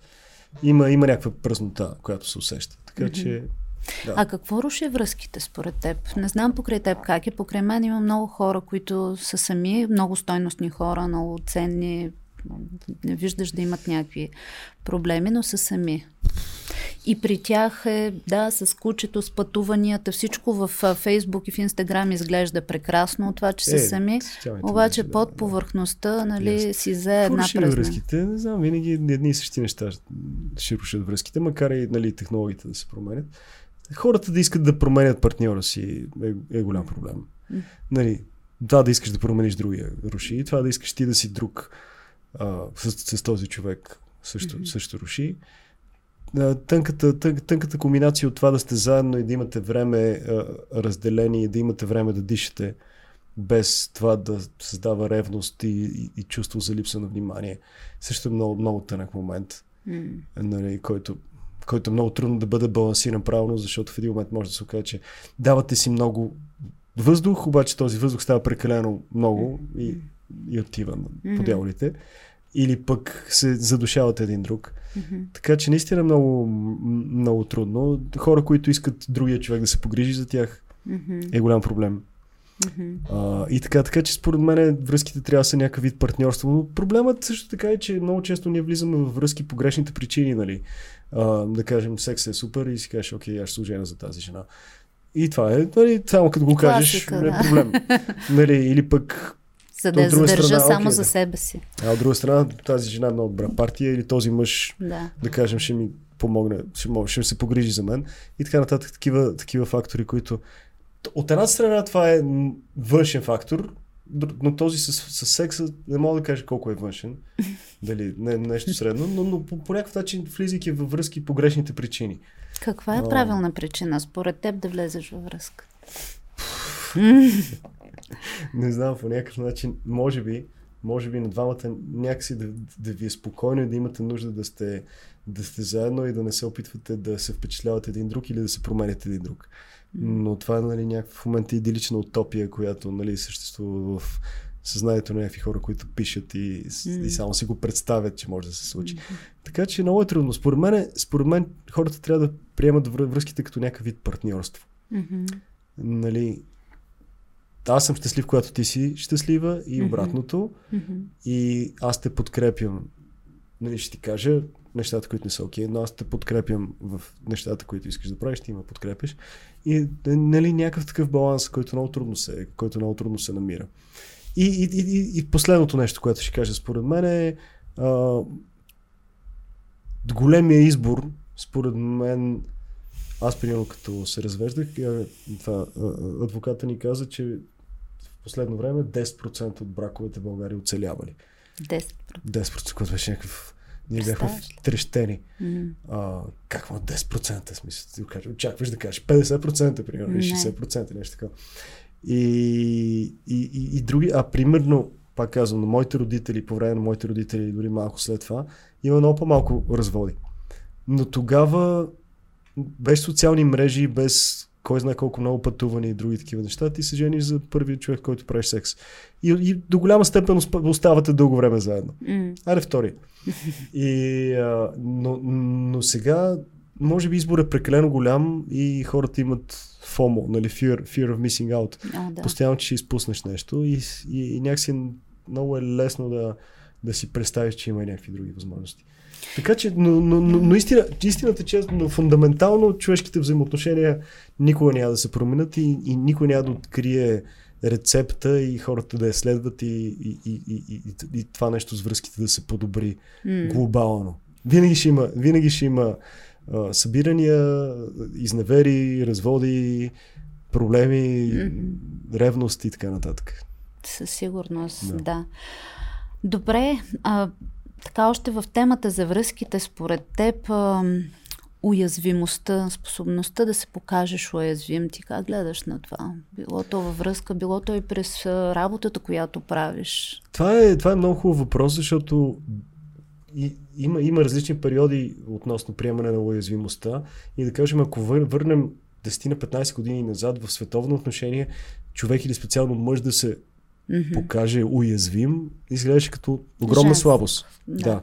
има, има някаква празнота, която се усеща. Така че да. А какво руши връзките според теб? Не знам покрай теб как е. Покрай мен има много хора, които са сами, много стойностни хора, много ценни. Не виждаш да имат някакви проблеми, но са сами. И при тях е, да, с кучето, с пътуванията, всичко в Фейсбук и в Инстаграм изглежда прекрасно от това, че са е, сами. Обаче да, под повърхността, да, нали, си за една празна. връзките, не знам, винаги едни и същи неща ще рушат връзките, макар и нали, технологиите да се променят хората да искат да променят партньора си е, е голям проблем. Нали, това да искаш да промениш другия руши, и това да искаш ти да си друг а, с, с този човек също, mm-hmm. също руши. Тънката, тън, тънката комбинация от това да сте заедно и да имате време а, разделени и да имате време да дишате без това да създава ревност и, и, и чувство за липса на внимание. Също е много, много тънък момент, mm. нали, който който е много трудно да бъде балансиран правилно, защото в един момент може да се окаже, че давате си много въздух, обаче този въздух става прекалено много и, и отива по дяволите. Или пък се задушават един друг. Mm-hmm. Така че наистина е много, много трудно. Хора, които искат другия човек да се погрижи за тях, mm-hmm. е голям проблем. Mm-hmm. А, и така, така че според мен връзките трябва да са някакъв вид партньорство. Но проблемът също така е, че много често ние влизаме в връзки по грешните причини. Нали? А, да кажем, секс е супер и си кажеш, окей, аз ще за тази жена. И това е, нали, само като го кажеш, Класика, е проблем. нали, или пък за да я задържа страна, само окей, за да. себе си. А от друга страна, тази жена е много добра партия или този мъж, Да. да кажем, ще ми помогне, ще, ще се погрижи за мен и така нататък. Такива, такива фактори, които... От една страна това е външен фактор, но този с, с секса не мога да кажа колко е външен. Дали не нещо средно, но, но по, по някакъв начин влизайки във връзки по грешните причини. Каква е А. правилна причина според теб да влезеш във връзка? Не знам, по някакъв начин, може би, може би на двамата някакси да, да ви е спокойно и да имате нужда да сте, да сте заедно и да не се опитвате да се впечатлявате един друг или да се променяте един друг. Но това е нали, някаква в момента идилична утопия, която нали, съществува в съзнанието на някакви хора, които пишат и, Мгм. и само си го представят, че може да се случи. Така че много е трудно. Според мен, според мен хората трябва да приемат връ- връзките като някакъв вид партньорство. Мгм. Нали, аз съм щастлив, когато ти си щастлива и обратното. Мгм. И аз те подкрепям. Нали, ще ти кажа нещата, които не са окей, но аз те подкрепям в нещата, които искаш да правиш, ти ме подкрепиш. И е, нали, някакъв такъв баланс, който много трудно се, който много трудно се намира. И, и, и, и, последното нещо, което ще кажа според мен е а, големия избор, според мен, аз примерно като се развеждах, а, това, а, адвоката ни каза, че в последно време 10% от браковете в България оцелявали. 10%. 10%, което беше някакъв... Ние бяхме Представяш ли? трещени. М. А, как му 10% смисъл? Ти го очакваш да кажеш 50%, примерно, или Не. 60%, нещо такова. И, и, и, и други, а примерно, пак казвам, на моите родители, по време на моите родители, дори малко след това, има много по-малко разводи. Но тогава, без социални мрежи, без кой знае колко много пътувани и други такива неща, ти се жениш за първият човек, който правиш секс. И, и до голяма степен оставате дълго време заедно. М. Аре втори. И, а, но, но сега, може би избор е прекалено голям и хората имат FOMO, нали, fear, fear of missing out. О, да. Постоянно, че ще изпуснеш нещо и, и, и някакси много е лесно да, да си представиш, че има някакви други възможности. Така че, но, но, но, но истина, истината, че но фундаментално човешките взаимоотношения никога няма да се променят и, и никой няма да открие рецепта и хората да я следват и, и, и, и, и, и това нещо с връзките да се подобри М. глобално. Винаги ще има, винаги ще има а, събирания, изневери, разводи, проблеми, Мгм. ревност и така нататък. Със сигурност, Да. да. Добре, а, така още в темата за връзките, според теб, а, уязвимостта, способността да се покажеш уязвим, ти как гледаш на това? Било то във връзка, било то и през работата, която правиш. Това е, това е много хубав въпрос, защото и, има, има различни периоди относно приемане на уязвимостта. И да кажем, ако вър, върнем 10 на 15 години назад в световно отношение, човек или специално мъж да се Мгм. покаже уязвим, изглеждаше като огромна Женство. слабост. Да. Да.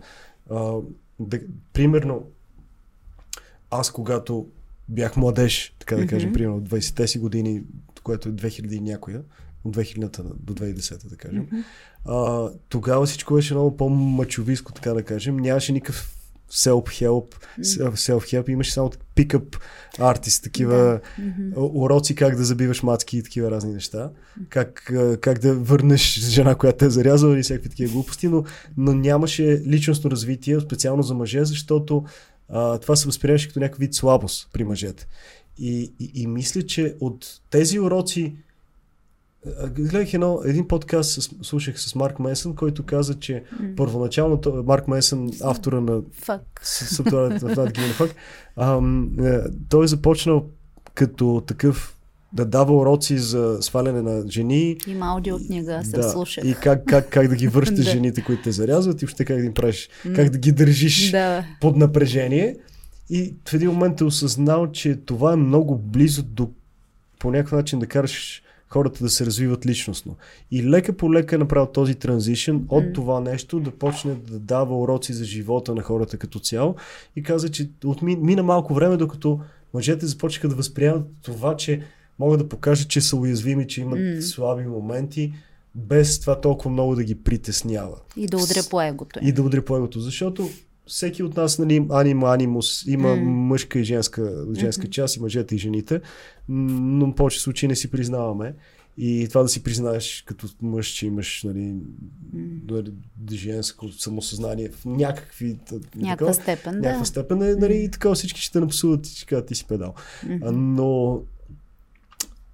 А, да. Примерно, аз когато бях младеж, така да кажем, Мгм. примерно от 20-те си години, което е 2000 и някоя, от 2000-та до 2010-та, да кажем, Мгм. а, тогава всичко беше много по-мачовиско, така да кажем. Нямаше никакъв self-help, self-help, имаше само pick-up артист, такива у- уроци как да забиваш мацки и такива разни неща. Как, как да върнеш жена, която те е зарязала и всякакви такива глупости, но, но нямаше личностно развитие, специално за мъже, защото а, това се възприемаше като някакъв вид слабост при мъжете. И, и, и мисля, че от тези уроци Гледах едно, един подкаст, с, слушах с Марк Месън, който каза, че М. първоначално Марк Месън, автора на Фак. Сътворят на Влад Гимнефак. Той е започнал като такъв да дава уроци за сваляне на жени. Има аудиокнига, се да, слушах. и как, как, как да ги връщаш жените, които те зарязват и въобще как да им правиш, М. как да ги държиш Да. под напрежение. И в един момент е осъзнал, че това е много близо до по някакъв начин да караш хората да се развиват личностно. И лека по лека е направил този транзишън от това нещо да почне да дава уроци за живота на хората като цяло и каза, че от ми, мина малко време, докато мъжете започнаха да възприемат това, че могат да покажат, че са уязвими, че имат М. слаби моменти, без това толкова много да ги притеснява. И да удря по егото. И да удря по егото, защото всеки от нас, нали, анима, анимус, има М. мъжка и женска, женска част, и мъжете и жените, но в повече случаи не си признаваме. И това да си признаеш като мъж, че имаш нали, нали, женско самосъзнание в някакви... Някаква степен, някаква да. степен е, нали, и така всички ще те напсуват и ще кажат, ти си педал. А, Но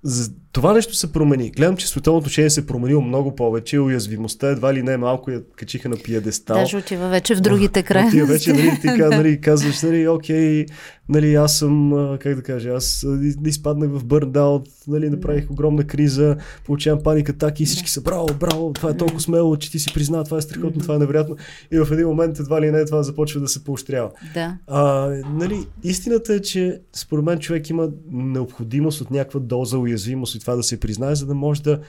за това нещо се промени. Гледам, че световното отношение се е променило много повече. Уязвимостта едва ли не малко я качиха на пиедестал. Даже отива вече в другите края. Отива вече, нали, така, нали, казваш, нали, окей, нали, аз съм, как да кажа, аз изпаднах в бърндаут, нали, направих огромна криза, получавам паника атаки и всички са, браво, браво, това е толкова смело, че ти си призна, това е страхотно, това е невероятно. И в един момент едва ли не това започва да се поощрява. Да. А, нали, истината е, че според мен човек има необходимост от някаква доза уязвимост и това да се признае, за да може да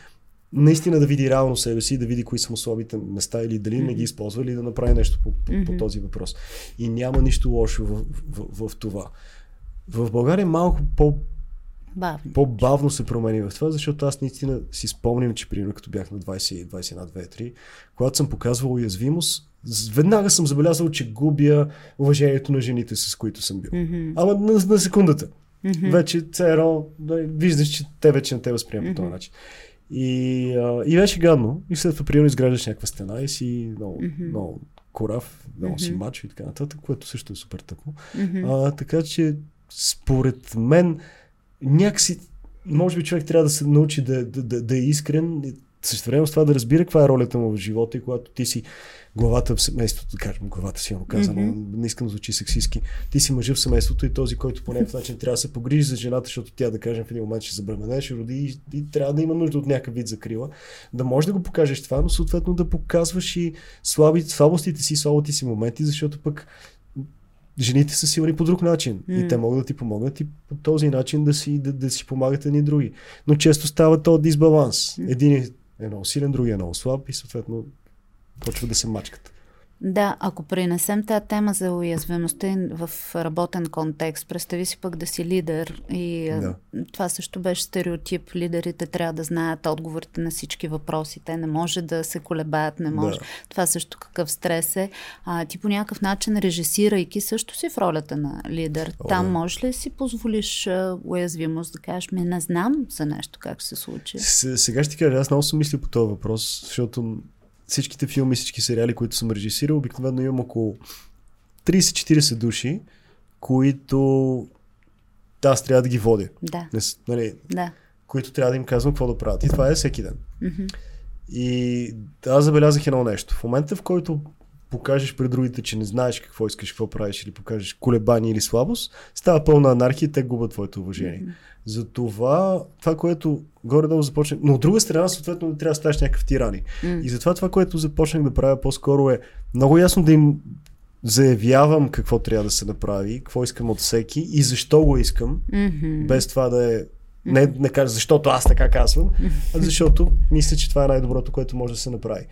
наистина да види реално себе си, да види кои са му слабите места или дали не ги използва или да направи нещо по, по, по този въпрос. И няма нищо лошо в, в, в, в това. В България малко по, Бавно. по-бавно се промени в това, защото аз наистина си спомням, че примерно като бях на 20, 21, 23, когато съм показвал уязвимост, веднага съм забелязал, че губя уважението на жените, с които съм бил. Мгм. Ама на, на секундата. Мгм. Вече едно, да, виждаш, че те вече не те възприемат по този начин. И, а, и беше гадно. И след това примерно изграждаш някаква стена и си много, много корав, много си мачо и така нататък, което също е супер тъпо. А, така че според мен някакси може би човек трябва да се научи да, да, да, да е искрен време с това да разбира каква е ролята му в живота и когато ти си главата в семейството, да кажем главата си, казано, mm-hmm. не искам да звучи сексистски, ти си мъжа в семейството и този, който по някакъв начин трябва да се погрижи за жената, защото тя, да кажем, в един момент ще забремене, ще роди и, и трябва да има нужда от някакъв вид закрила. Да можеш да го покажеш това, но съответно да показваш и слаби, слабостите си, слабите си моменти, защото пък жените са силни по друг начин mm. и те могат да ти помогнат и по този начин да си, да, да си помагат едни други. Но често става този дисбаланс. Един е много силен, другия е много слаб и съответно почва да се мачкат. Да, ако принесем тази тема за уязвимостта в работен контекст, представи си пък да си лидер и да. това също беше стереотип. Лидерите трябва да знаят отговорите на всички въпроси. Те не може да се колебаят, не може. Да. Това също какъв стрес е. А, ти по някакъв начин, режисирайки, също си в ролята на лидер. О, Там да. можеш ли си позволиш а, уязвимост да кажеш, ми не знам за нещо как се случи? Сега ще ти кажа, аз много съм мислил по този въпрос, защото всичките филми, всички сериали, които съм режисирал, обикновено имам около 30-40 души, които аз трябва да ги водя. Да. Не, нали, да. Които трябва да им казвам какво да правят. И това е всеки ден. Mm-hmm. И аз забелязах едно нещо. В момента, в който покажеш пред другите, че не знаеш какво искаш, какво правиш или покажеш колебание или слабост, става пълна анархия и те губят твоето уважение. Mm-hmm. Затова това, което горе-долу започнах, но от друга страна, съответно, трябва да ставаш някакъв тирани. Mm. И затова това, което започнах да правя по-скоро е много ясно да им заявявам какво трябва да се направи, какво искам от всеки и защо го искам, mm-hmm. без това да е не, не кажа, защото аз така казвам, а защото мисля, че това е най-доброто, което може да се направи.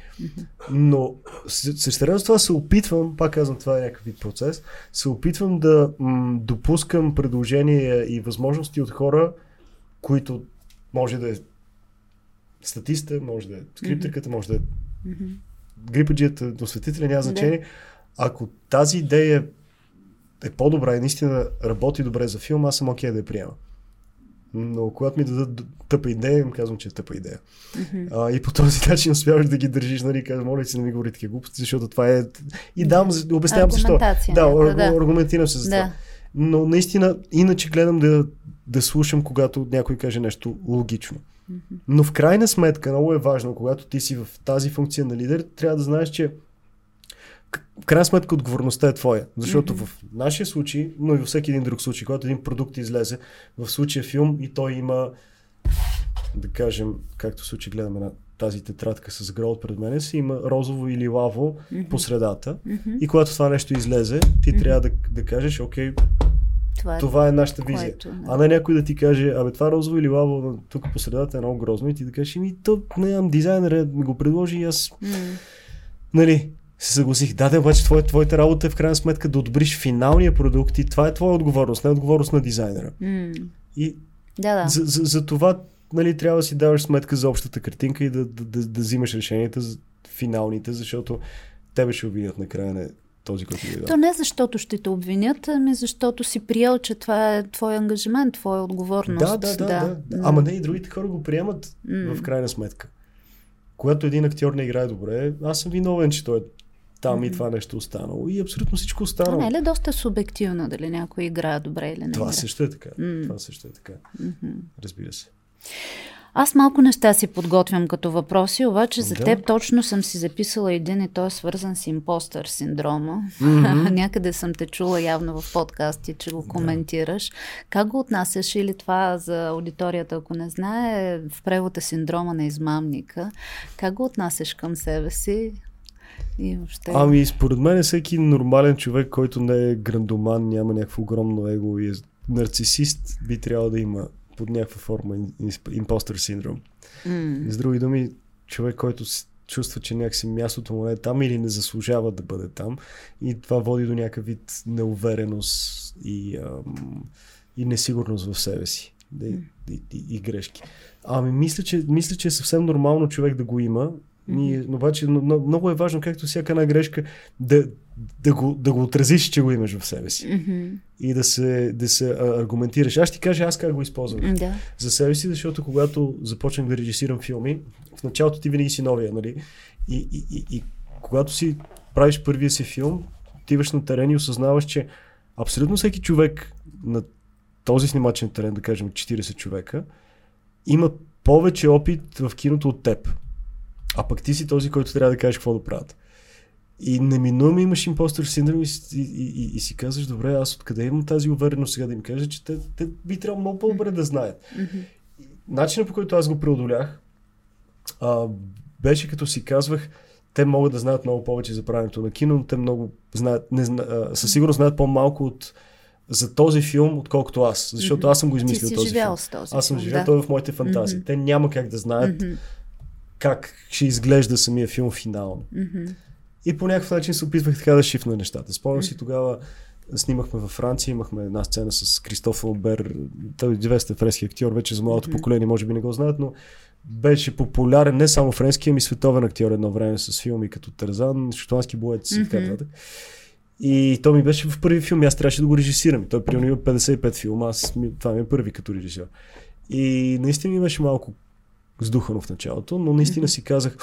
Но същевременно с това се опитвам, пак казвам, това е някакъв вид процес, се опитвам да м- допускам предложения и възможности от хора, които може да е статиста, може да е скриптерката, може да е грипаджията, осветителя, няма значение. Ако тази идея е по-добра и наистина работи добре за филм, аз съм окей okay да я приема. Но когато ми дадат тъпа идея, им казвам, че е тъпа идея. Mm-hmm. А, и по този начин успяваш да ги държиш, нали, казвам, моля си, не ми говори такива глупости, защото това е... И дам, обяснявам защо. Да, да, аргументирам се за да. това. Но наистина, иначе гледам да, да слушам, когато някой каже нещо логично. Но в крайна сметка, много е важно, когато ти си в тази функция на лидер, трябва да знаеш, че в крайна сметка отговорността е твоя. Защото mm-hmm. в нашия случай, но и във всеки един друг случай, когато един продукт излезе, в случая филм и той има, да кажем, както в случай гледаме на тази тетрадка с грол пред мен, си има розово или лаво mm-hmm. по средата. Mm-hmm. И когато това нещо излезе, ти mm-hmm. трябва да, да кажеш, окей, това е, това е нашата визия. Което, да. А не някой да ти каже, абе това розово или лаво тук по средата е много грозно и ти да кажеш, ми то нямам дизайнера, ми го предложи и аз. Mm. Нали, се съгласих. Да, да, обаче твоя, твоята работа е в крайна сметка да одобриш финалния продукт и това е твоя отговорност, не е отговорност на дизайнера. Mm. И да, да. За, за, за това нали, трябва да си даваш сметка за общата картинка и да, да, да, да взимаш решенията за финалните, защото тебе ще обвинят накрая, не, този, който ги е То не защото ще те обвинят, ами защото си приел, че това е твой ангажимент, твоя отговорност. Да, да, да. да. да. Ама не и другите хора го приемат mm. в крайна сметка. Когато един актьор не играе добре, аз съм виновен, че той е там mm-hmm. и това нещо останало. И абсолютно всичко останало. Това не е ли доста субективно, дали някой играе добре или не? Това също е така. Mm. Това също е така. Mm-hmm. Разбира се. Аз малко неща си подготвям като въпроси, обаче за да. теб точно съм си записала един и той е свързан с импостър синдрома. Mm-hmm. Някъде съм те чула явно в подкасти, че го коментираш. Да. Как го отнасяш или това за аудиторията, ако не знае, в превода синдрома на измамника? Как го отнасяш към себе си? И въобще... Ами, според мен всеки нормален човек, който не е грандоман, няма някакво огромно его и е нарцисист, би трябвало да има под някаква форма импостър синдром. Mm. С други думи, човек, който чувства, че някакси мястото му не е там или не заслужава да бъде там и това води до някакъв вид неувереност и, ам, и несигурност в себе си и, и, и, и грешки. Ами мисля че, мисля, че е съвсем нормално човек да го има Но обаче но, много е важно, както всяка една грешка, да, да, го, да го отразиш, че го имаш в себе си. Mm-hmm. И да се, да се аргументираш. Аз ти кажа аз как го използвам mm-hmm. за себе си, защото когато започнах да режисирам филми, в началото ти винаги си новия, нали? И, и, и, и когато си правиш първия си филм, отиваш на терен и осъзнаваш, че абсолютно всеки човек на този снимачен терен, да кажем 40 човека, има повече опит в киното от теб. А пък ти си този, който трябва да кажеш какво да правят. И неминуемо имаш импостър синдром и, и, и, и, си казваш, добре, аз откъде имам тази увереност сега да им кажа, че те, те би трябвало много по-добре да знаят. Mm-hmm. Начинът по който аз го преодолях а, беше като си казвах, те могат да знаят много повече за правенето на кино, но те много знаят, не, а, със сигурност знаят по-малко от за този филм, отколкото аз. Защото mm-hmm. аз съм го измислил този филм. С този аз съм живял да. той в моите фантазии. Mm-hmm. Те няма как да знаят mm-hmm как ще изглежда самия филм финално. Mm-hmm. И по някакъв начин се опитвах така да шифна нещата. Спомням си тогава снимахме във Франция, имахме една сцена с Кристоф Албер, той е 200 френски актьор, вече за младото mm-hmm. поколение може би не го знаят, но беше популярен не само френски, ами световен актьор едно време с филми като Тързан, Шотландски боец и така нататък. И то ми беше в първи филм, аз трябваше да го режисирам. Той примерно има 55 филма, аз това ми е първи като режисьор. И наистина ми беше малко сдухано в началото, но наистина си казах,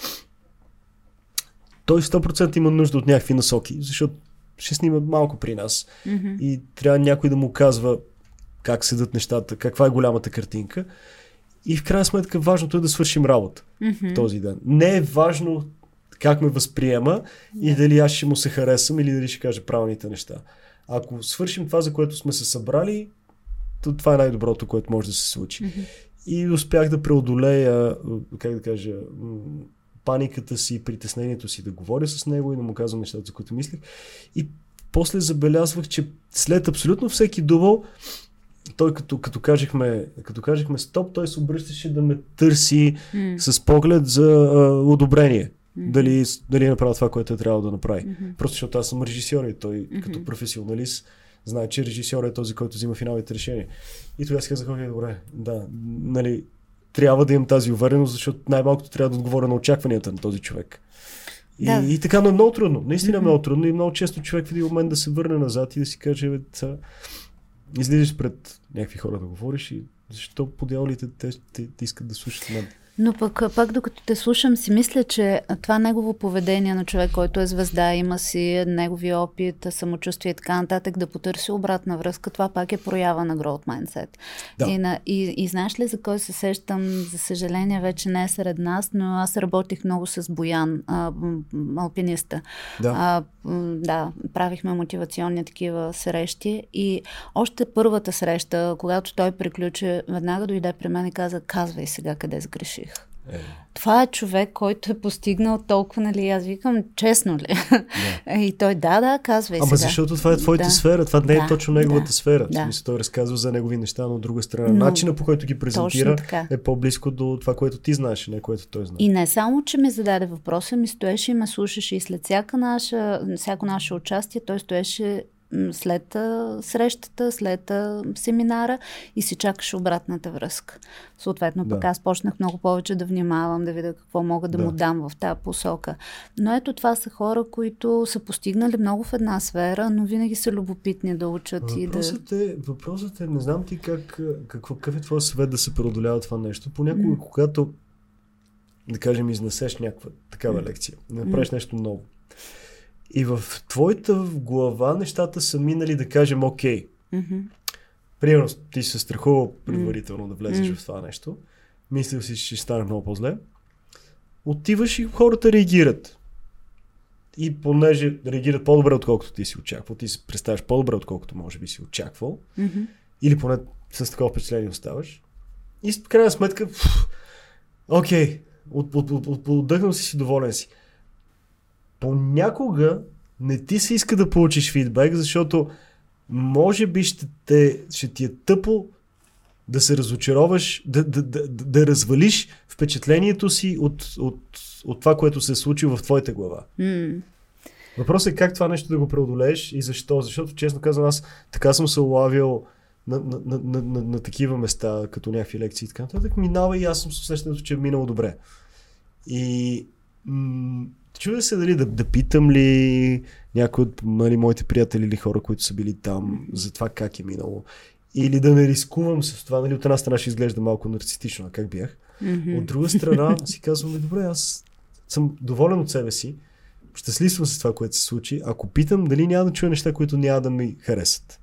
той 100% има нужда от някакви насоки, защото ще снима малко при нас mm-hmm. и трябва някой да му казва как седат нещата, каква е голямата картинка. И в крайна сметка важното е да свършим работа mm-hmm. този ден. Не е важно как ме възприема yeah. и дали аз ще му се харесам или дали ще кажа правилните неща. Ако свършим това, за което сме се събрали, то това е най-доброто, което може да се случи. Mm-hmm и успях да преодолея, как да кажа, паниката си, притеснението си, да говоря с него и да му казвам нещата, за които мислех. И после забелязвах, че след абсолютно всеки дувал, той като, като, кажехме, като кажехме стоп, той се обръщаше да ме търси mm. с поглед за а, одобрение. Mm-hmm. Дали, дали е направил това, което е трябвало да направи. Mm-hmm. Просто защото аз съм режисьор и той mm-hmm. като професионалист знае, че режисьор е този, който взима финалните решения. И тогава си казах, окей, добре, да, нали, трябва да имам тази увереност, защото най-малкото трябва да отговоря на очакванията на този човек. И, да. и така, но е много трудно. Наистина е много трудно и много често човек в един момент да се върне назад и да си каже, бе, ца, излизаш пред някакви хора да говориш и защо по те, те, те, те искат да слушат мен. Но пък, пак докато те слушам, си мисля, че това негово поведение на човек, който е звезда, има си негови опит, самочувствие и така нататък, да потърси обратна връзка, това пак е проява на growth mindset. Да. И, на, и, и знаеш ли за кой се сещам? За съжаление, вече не е сред нас, но аз работих много с Боян, а, алпиниста. Да. А, да, правихме мотивационни такива срещи и още първата среща, когато той приключи, веднага дойде при мен и каза, казвай сега къде сгреши реших. Е. Това е човек, който е постигнал толкова, нали? Аз викам, честно ли? Да. и той, да, да, казва и Ама сега. защото това е твоята да. сфера, това не е да, точно неговата да, сфера. Да. В смисъл, той разказва за негови неща, но от друга страна. Но, начина по който ги презентира е по-близко до това, което ти знаеш, не което той знае. И не само, че ми зададе въпроса, ми стоеше и ме слушаше и след всяка наша, всяко наше участие, той стоеше след срещата, след семинара и си чакаш обратната връзка. Съответно, Да. пък аз почнах много повече да внимавам, да видя какво мога да, Да. му дам в тази посока. Но ето това са хора, които са постигнали много в една сфера, но винаги са любопитни да учат и да... Въпросът е, въпросът е, не знам ти как, какво, какъв е твой съвет да се преодолява това нещо. Понякога, М. когато, да кажем, изнесеш някаква такава лекция, да направиш нещо ново. И в твоята глава нещата са минали, да кажем, окей. Мгм. Примерно, ти се страхувал предварително да влезеш М. в това нещо. Мислил си, че ще стане много по-зле. Отиваш и хората реагират. И понеже реагират по-добре, отколкото ти си очаквал, ти се представяш по-добре, отколкото може би си очаквал, Мгм. или поне с такова впечатление оставаш. И в крайна сметка, окей, от, отдъхнал си си, доволен си. Понякога не ти се иска да получиш фидбек, защото може би ще, те, ще ти е тъпо да се разочароваш, да, да, да, да, развалиш впечатлението си от, от, от това, което се е случило в твоята глава. М. Въпросът е как това нещо да го преодолееш и защо. Защото, честно казвам, аз така съм се улавил на, на, на, на, на, на такива места, като някакви лекции и така нататък. Минава и аз съм с усещането, че е минало добре. И м- чудя се дали да, да питам ли някои от нали, моите приятели или хора, които са били там, за това как е минало. Или да не рискувам с това. Нали, от една страна ще изглежда малко нарцистично, как бях. Мгм. От друга страна си казвам, «Бе, добре, аз съм доволен от себе си, щастлив съм с това, което се случи. Ако питам, дали няма да чуя неща, които няма да ми харесат.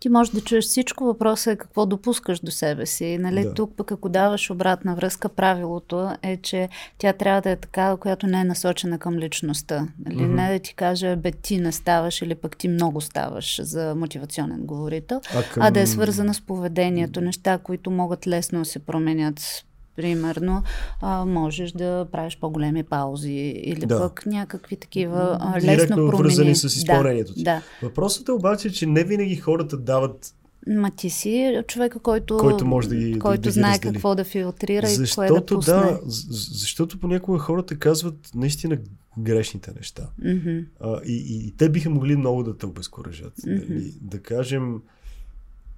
Ти можеш да чуеш всичко, въпросът е какво допускаш до себе си. Нали? Да. Тук пък ако даваш обратна връзка, правилото е, че тя трябва да е такава, която не е насочена към личността. Нали? Мгм. Не да ти каже, бе ти не ставаш или пък ти много ставаш за мотивационен говорител, А, към... а да е свързана с поведението, неща, които могат лесно да се променят. Примерно, а, можеш да правиш по-големи паузи или Да. пък някакви такива а, Директно лесно промени. вързани с изпълнението да, ти. Да, Въпросът е обаче, че не винаги хората дават, Ма ти си човека, който, Който може да ги- да- който да ги знае раздели. какво да филтрира и кое да защото пусне. да, защото понякога хората казват наистина грешните неща. Мгм. А, и, и, и те биха могли много да те обезкуражат. Мгм. Нали? Да кажем,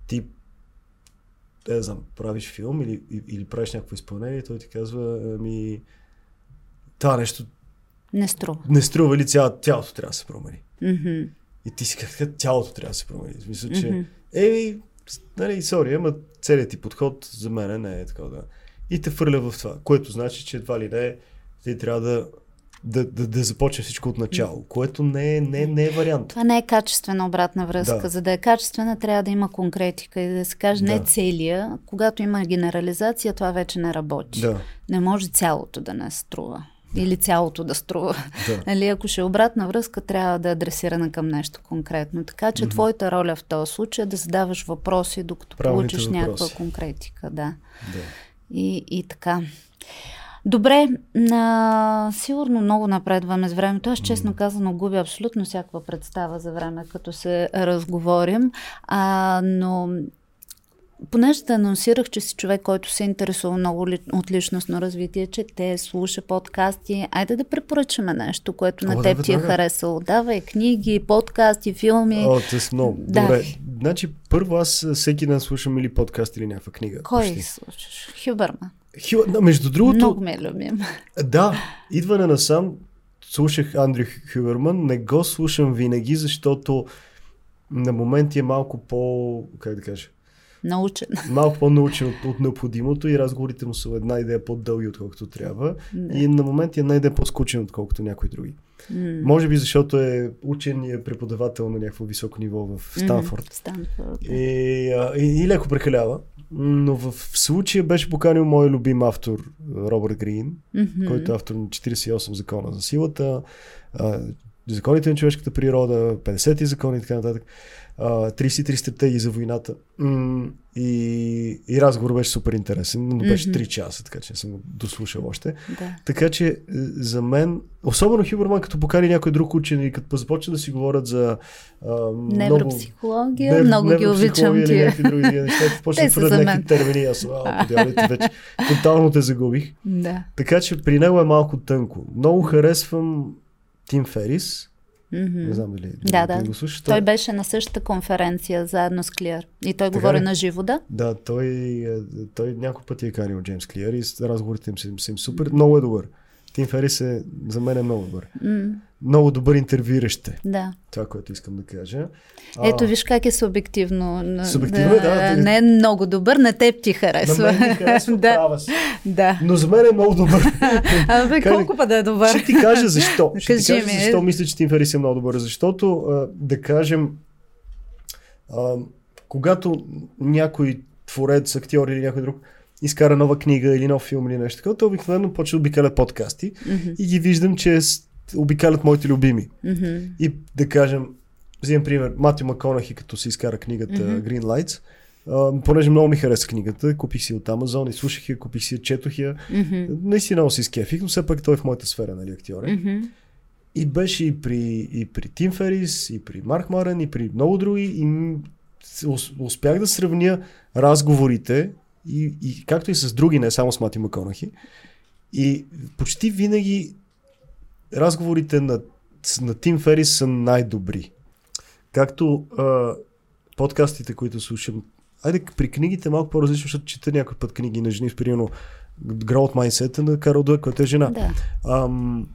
ти те да знам, правиш филм или, или правиш някакво изпълнение, той ти казва, ами, това нещо Не струва. не струва ли цяло, цялото трябва да се промени. Мгм. И ти си как цялото трябва да се промени. В смисъл, че, еми, нали, сори, ама целият ти подход за мен не е така да. И те фърля в това, което значи, че едва ли не, ти трябва да, да, да, да започне всичко от начало, което не е, не, не е вариант. Това не е качествена обратна връзка. Да. За да е качествена, трябва да има конкретика и да се каже не Да. целия. Когато има генерализация, това вече не работи. Да, Не може цялото да не струва. Или цялото да струва. да. Нали, ако ще е обратна връзка, трябва да е адресирана към нещо конкретно. Така че Мгм. твоята роля в този случай е да задаваш въпроси, докато Правилните получиш някаква въпроси. конкретика. Да. да. И, и така. Добре, а, сигурно много напредваме с времето. Аз честно казано губя абсолютно всякаква представа за време, като се разговорим. А, но понеже те анонсирах, че си човек, който се интересува много ли, от личностно развитие, че те слуша подкасти, айде да препоръчаме нещо, което О, на да, теб ти е харесало. Давай книги, подкасти, филми. О, те са много. Да. Добре. Значи, първо аз всеки ден слушам или подкаст, или някаква книга. Кой почти. слушаш? Хюбърман. Хила, да, между другото, Много ми е любим. Да, идване насам слушах Андрю Хюверман, не го слушам винаги, защото на моменти е малко по, как да кажа, Научен. малко по-научен от, от необходимото и разговорите му са една идея по-дълги, отколкото трябва. И на моменти една идея по-скучен, отколкото някои други. М. Може би защото е учен и е преподавател на някакво високо ниво в Станфорд. Мгм, Станфорд. да. И, а, и, и леко прекалява. Но в случая беше поканил мой любим автор Робърт Грин, Мгм. който е автор на 48 закона за силата, а, законите на човешката природа, 50 закони и така нататък, 33 стратегии за войната. И, и разговор беше супер интересен, но беше Мгм. 3 часа, така че не съм го дослушал още. Да. Така че е, за мен, особено Хюберман, като покани някой друг учен и като започне да си говорят за а, много... Невропсихология, Нев- много ги обичам тия. някакви други неща. Почне да за някакви термини, аз подявайте вече. Тотално те загубих. Да. Така че при него е малко тънко. Много харесвам Тим Ферис Не знам дали, Да, дали да. го слушаш. Той беше на същата конференция заедно с Клиър. И той говори ли? на живо, да? Да, той, е, той няколко пъти е канил Джеймс Клиър и разговорите им са, им супер. Много е добър. Тим Ферис е, за мен е много добър. М, Много добър интервюиращ да. Това, което искам да кажа. Ето виж как е субективно. Субективно е, да. Не е много добър, на теб ти харесва. На мен ми харесва, да, права си. да. Но за мен е много добър. Абе, колко път да е добър? Ще ти кажа защо. Ще ти Кажи кажа ми. защо мисля, че Тим Ферис е много добър. Защото, а, да кажем, а, когато някой творец, актьор или някой друг изкара нова книга или нов филм или нещо такова, то обикновено почва да обикалят подкасти Мгм, и ги виждам, че с- обикалят моите любими. мгм, И да кажем, взимам пример, Матю Маконахи, като си изкара книгата Мгм. Green Lights, а, понеже много ми хареса книгата, купих си от Амазон и слушах я, купих си я, четох я. мгм, Наистина много си скефих, но все пак той е в моята сфера, нали, актьор е. мгм. И беше и при, и при Тим Ферис, и при Марк Марен, и при много други. И успях да сравня разговорите, и, и както и с други, не само с Мати Маконахи. И почти винаги разговорите на, на Тим Ферис са най-добри. Както а, подкастите, които слушам. Айде, при книгите е малко по-различно, защото чета някой път книги на жени, примерно Growth Mindset на Карл Дуек, който е жена. Да. Ам,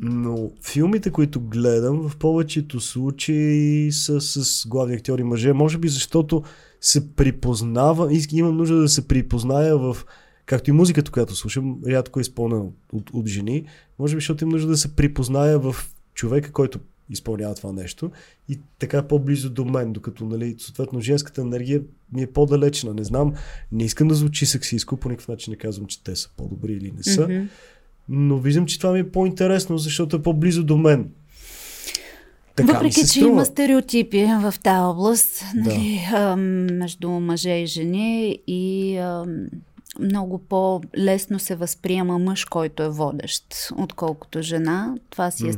но филмите, които гледам, в повечето случаи са с главни актьори мъже. Може би защото се припознава, и имам нужда да се припозная в както и музиката, която слушам, рядко е изпълнена от, от, от жени, може би защото имам нужда да се припозная в човека, който изпълнява това нещо и така по-близо до мен, докато нали, съответно женската енергия ми е по-далечна. Не знам, не искам да звучи сексистко, по никакъв начин не казвам, че те са по-добри или не са, Мгм. но виждам, че това ми е по-интересно, защото е по-близо до мен. Така Въпреки, че струва. има стереотипи в тази област, Да. нали, ам, между мъже и жени и ам, много по-лесно се възприема мъж, който е водещ, отколкото жена. Това си е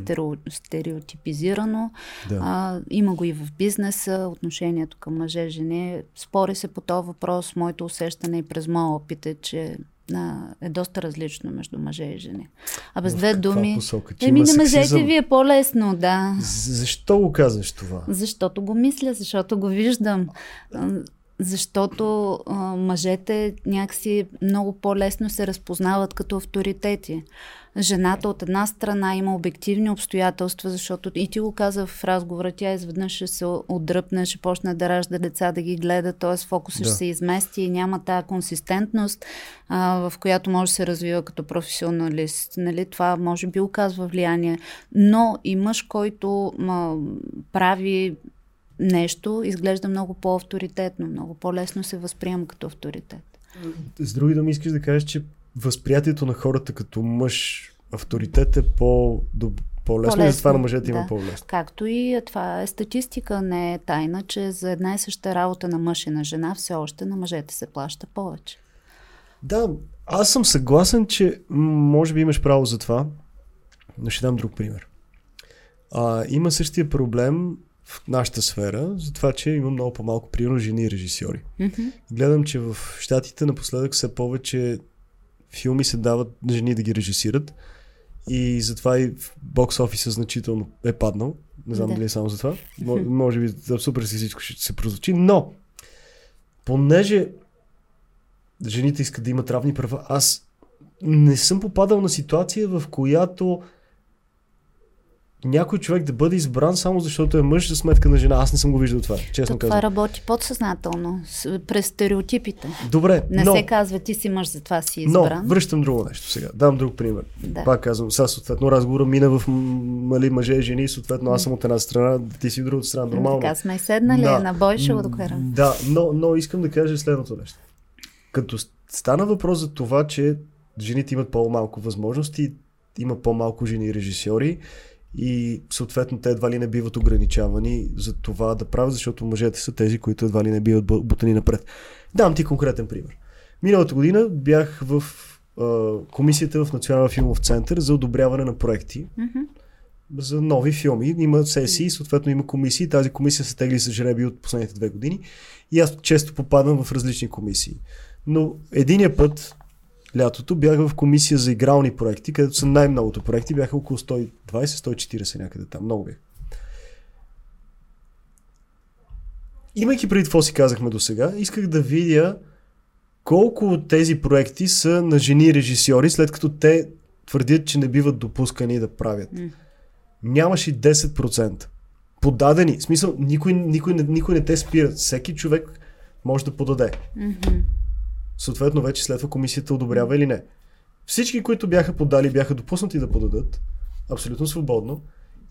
стереотипизирано. Да. А, има го и в бизнеса, отношението към мъже-жени. Спори се по този въпрос. Моето усещане и през моя опит е, че а, е доста различно между мъже и жени. А без две думи... посока? Еми на мъжете ви е по-лесно, да. Защо го казваш това? Защото го мисля, защото го виждам. А, Защото а, мъжете някакси много по-лесно се разпознават като авторитети. Жената от една страна има обективни обстоятелства, защото и ти го каза в разговора, тя изведнъж ще се отдръпне, ще почне да ражда деца, да ги гледа, т.е. фокусът Да. ще се измести и няма тази консистентност, а, в която може да се развива като професионалист. Нали? Това може би оказва влияние. Но и мъж, който ма, прави нещо, изглежда много по-авторитетно, много по-лесно се възприема като авторитет. С други думи искаш да кажеш, че възприятието на хората като мъж авторитет е по, доб- по-лесно, и По-лесно, затова на мъжете има да. по-лесно. Както и това е статистика, не е тайна, че за една и съща работа на мъж и на жена все още на мъжете се плаща повече. Да, аз съм съгласен, че може би имаш право за това, но ще дам друг пример. А, има същия проблем в нашата сфера, за това, че има много по-малко примерно жени режисьори. Мгм. Гледам, че в Штатите напоследък все повече филми се дават на жени да ги режисират и затова и в бокс офиса значително е паднал. Не знам Да. дали е само за това. Мо- Може би за супер всичко ще се прозвучи, но понеже жените искат да имат равни права, аз не съм попадал на ситуация, в която някой човек да бъде избран само защото е мъж за сметка на жена. Аз не съм го виждал това, честно То казвам. това работи подсъзнателно, с- през стереотипите. Добре, Не но, се казва ти си мъж, затова си но избран. връщам друго нещо сега. Дам друг пример. Да. Пак казвам, сега съответно разговора мина в мали мъже и жени, съответно аз съм от една страна, ти си от другата страна, нормално. Така сме седнали Да. на бой, ще го докарам. Да, но, но искам да кажа следното нещо. Като стана въпрос за това, че жените имат по-малко възможности, има по-малко жени режисьори и съответно те едва ли не биват ограничавани за това да правят, защото мъжете са тези, които едва ли не биват бу- бутани напред. Дам ти конкретен пример. Миналата година бях в а, комисията в Националния филмов център за одобряване на проекти Мгм. за нови филми. Има сесии, съответно има комисии. Тази комисия се тегли с жреби от последните две години. И аз често попадам в различни комисии. Но единия път, лятото бях в комисия за игрални проекти, където са най-многото проекти, бяха около 120-140 някъде там, много бях. Имайки преди какво си казахме до сега, исках да видя колко от тези проекти са на жени режисьори, след като те твърдят, че не биват допускани да правят. Mm. Нямаше 10%. Подадени. В смисъл, никой, никой, никой не те спира. Всеки човек може да подаде. Mm-hmm. Съответно, вече следва комисията одобрява или не. Всички, които бяха подали, бяха допуснати да подадат. Абсолютно свободно.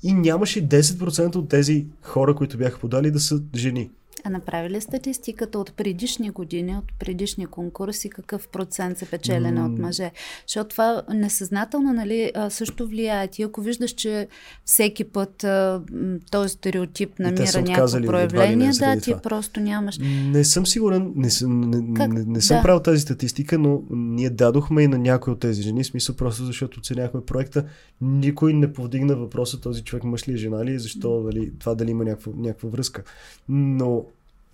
И нямаше 10% от тези хора, които бяха подали, да са жени. А направи ли статистиката от предишни години, от предишни конкурси, какъв процент се печелене от мъже? Защото това несъзнателно нали, също влияе. Ти ако виждаш, че всеки път този стереотип те намира са някакво проявление, да, ти това. просто нямаш. Не съм сигурен, не съм, не, Как? не, не съм Да. правил тази статистика, но ние дадохме и на някои от тези жени, смисъл просто защото оценяхме проекта. Никой не повдигна въпроса този човек мъж ли е жена ли, е, защо дали, това дали има някаква, някаква връзка. Но,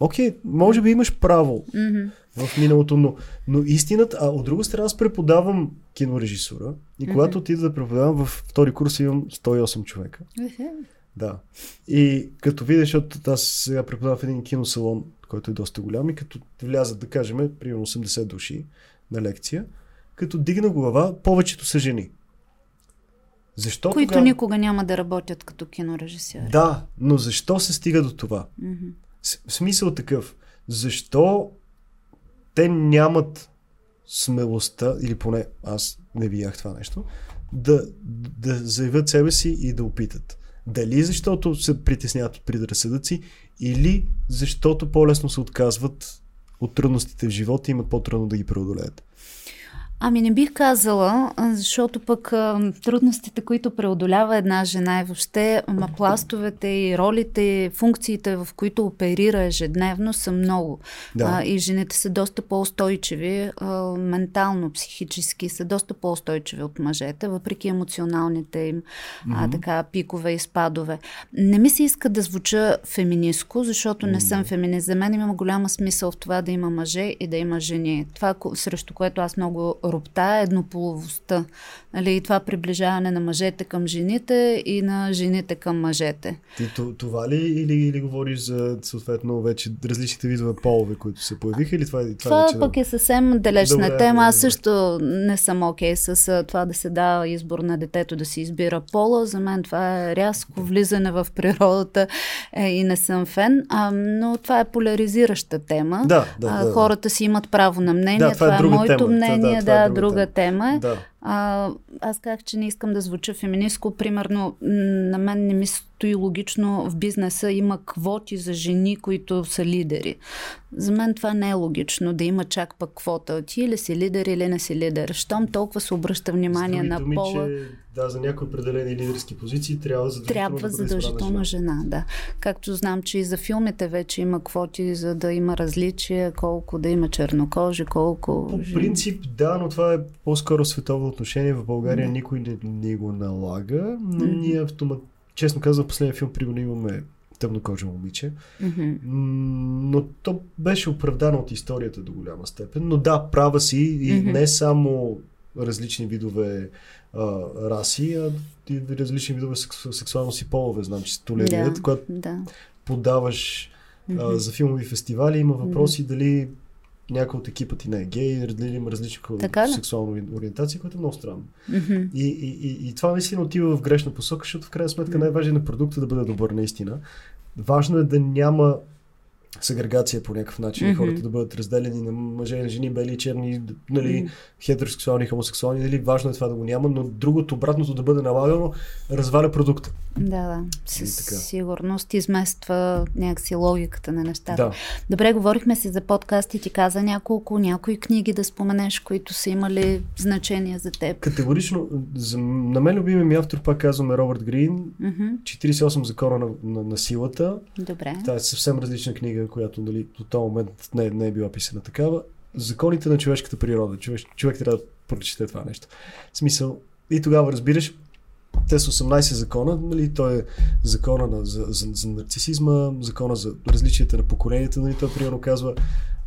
окей, може би имаш право Мгм. в миналото, но, но истината, а от друга страна аз преподавам кинорежисура и когато отида да преподавам във втори курс имам 108 човека. Ехе. Да. И като видя, защото аз сега преподавам в един киносалон, който е доста голям и като влязат, да кажем, примерно 80 души на лекция, като дигна глава, повечето са жени. Защо Които тогава... никога няма да работят като кинорежисьори. Да, но защо се стига до това? Мгм. Смисъл такъв. Защо те нямат смелостта, или поне аз не видях това нещо, да, да заявят себе си и да опитат. Дали защото се притесняват от предразсъдъци, или защото по-лесно се отказват от трудностите в живота и имат по-трудно да ги преодолеят. Ами не бих казала, защото пък а, трудностите, които преодолява една жена и въобще ма, пластовете и ролите, и функциите, в които оперира ежедневно са много. Да. А, и жените са доста по-устойчиви, а, ментално, психически са доста по-устойчиви от мъжете, въпреки емоционалните им а, така, пикове и спадове. Не ми се иска да звуча феминистко, защото не съм феминист. За мен има голяма смисъл в това да има мъже и да има жени. Това, срещу което аз много роптая, е еднополовостта. Нали, и това приближаване на мъжете към жените и на жените към мъжете. Ти то- това ли или, или говориш за съответно вече различните видове полове, които се появиха или това, е- това, Това вече... пък е съвсем далечна Добре, тема. Аз също не съм окей с а, това да се дава избор на детето да си избира пола. За мен това е рязко влизане в природата е, и не съм фен. А, но това е поляризираща тема. Да, да, а, да. Хората си имат право на мнение. Да, това е това, друга моето тема. Това- да, мнение. Е Да, друга друга тема. тема е. Да. А, аз казах, че не искам да звуча феминистко. Примерно, на мен не ми стои логично в бизнеса има квоти за жени, които са лидери. За мен това не е логично да има чак пък квота. Ти или си лидер, или не си лидер. Щом толкова се обръща внимание на думи, пола, че да, за някои определени лидерски позиции трябва задължително трябва да задължително избрана жена, да. Както знам, че и за филмите вече има квоти, за да има различия, колко да има чернокожи, колко... По принцип, да, но това е по-скоро световно отношение. В България никой не, не го налага, но ние автомат... Честно казвам, в последния филм, примерно, имаме тъмнокожа момиче. М, Но то беше оправдано от историята до голяма степен. Но да, права си и Мгм. не само различни видове а, раси, а и различни видове секс, сексуалност и полове, знам, че се толерират. Да, Когато да. подаваш а, за филмови фестивали, има въпроси дали някой от екипа ти не е гей, дали има различни Така ли? сексуална ориентация, което е много странно. Мгм. И, и, и, и това наистина отива в грешна посока, защото в крайна сметка най-важно е продукта да бъде добър наистина. Важно е да няма сегрегация по някакъв начин, Мгм. хората да бъдат разделени на мъже на жени, бели черни, нали, Мгм. хетеросексуални, хомосексуални, нали, важно е това да го няма, но другото, обратното да бъде налагано, разваля продукта. Да, да. Със така? сигурност измества някакси логиката на нещата. Да. Добре, говорихме си за подкаст и ти каза няколко, някои книги да споменеш, които са имали значение за теб. Категорично, за, на мен любимия ми автор, пак казвам, е Робърт Грин, Мгм. 48 закона на, на, на силата. Добре. Това е съвсем различна книга, която нали, до този момент не, не е била писана такава. Законите на човешката природа. Човек, човек трябва да прочете това нещо. В смисъл, и тогава разбираш, те са 18 закона, нали, той е закона на, за, за, за нарцисизма, закона за различията на поколенията, нали, той примерно казва,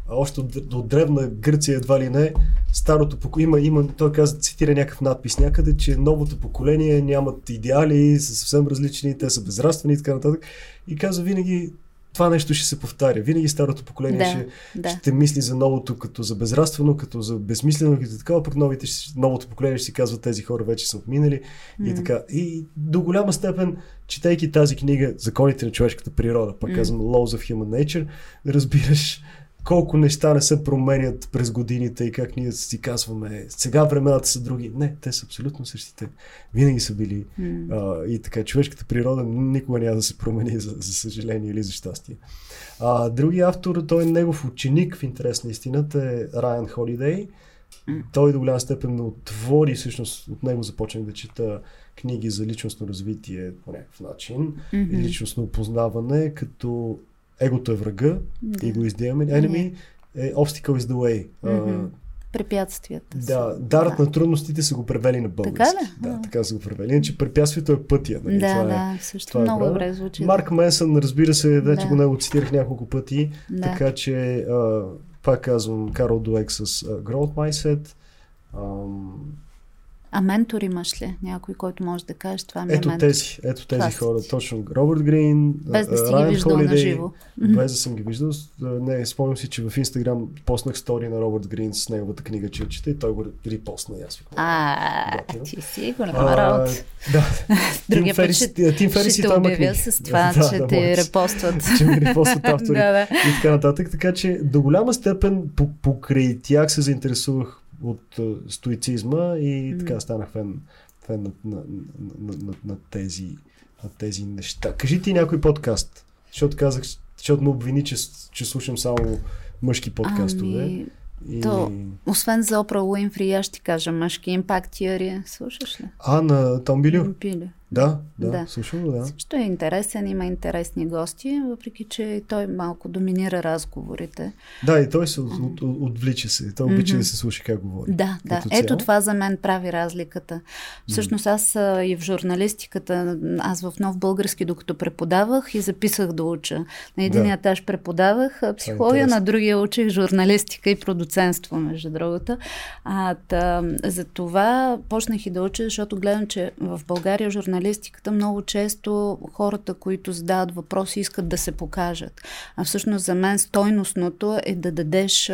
още от, от древна Гърция едва ли не, старото поколение, има, има, той каза, цитира някакъв надпис някъде, че новото поколение нямат идеали, са съвсем различни, те са безразствени и така нататък. И каза винаги, това нещо ще се повтаря. Винаги старото поколение Да, ще, да. ще мисли за новото като за безраствено, като за безсмислено, като такова, пък новите, новото поколение ще си казва, тези хора вече са отминали и така. И до голяма степен, четейки тази книга, Законите на човешката природа, пак казвам Laws of Human Nature, разбираш колко неща не се променят през годините и как ние си казваме, сега времената са други. Не, те са абсолютно същите. Винаги са били. А, и така, човешката природа никога няма да се промени, за, за съжаление или за щастие. А, другия автор, той е негов ученик в интерес на истината, е Райан Холидей. Той до голяма степен отвори, всъщност от него започнах да чета книги за личностно развитие по някакъв начин и личностно опознаване, като Егото е врага, Да. Ego is the enemy, е Obstacle is the way. Препятствията. да, дарът на трудностите са го превели на български. Така ли? Да, така са го превели. Иначе препятствието е пътя. Нали? Да, това е, да, също това е много правилно. добре звучи. Марк Менсън, разбира се, вече Да. го него цитирах няколко пъти, Да. така че а, пак казвам Карл Дуек с а, Growth Mindset. Ам, А ментор имаш ли? Някой, който може да кажеш, това ми е ето ментор. тези, ето тези са хора, точно Робърт Грин, Без да си ги Райан виждал на живо. Без да съм ги виждал. Не, спомням си, че в Инстаграм поснах стори на Робърт Грин с неговата книга, че чета и той го репостна аз А, ти си А, работа. Да. Другия път Тим Ферис и той обявя с това, че те репостват. че ми репостват автори и така нататък. Така че до голяма степен по- покрай тях се заинтересувах от а, стоицизма и така станах фен, фен на, на, на, на, на, тези, на тези неща. Кажи ти някой подкаст, защото казах, защото ме обвини, че, че слушам само мъжки подкастове. Ами, и... то- освен за Опра Уинфри, аз ще кажа мъжки импакт Тиари. Слушаш ли? А, на Том Билю? Да, да, Да. слушам да. Също е интересен, има интересни гости, въпреки че той малко доминира разговорите. Да, и той се от, от, от, отвлича се. Той обича да се слуша как говори. Да, да. Като Ето цяло. това за мен прави разликата. Всъщност аз а, и в журналистиката, аз в нов български, докато преподавах и записах да уча. На един Да. етаж преподавах психология, на другия учих журналистика и продуцентство, между другото. А, та, за това почнах и да уча, защото гледам, че в България журналистиката много често хората, които задават въпроси, искат да се покажат. А всъщност за мен стойностното е да дадеш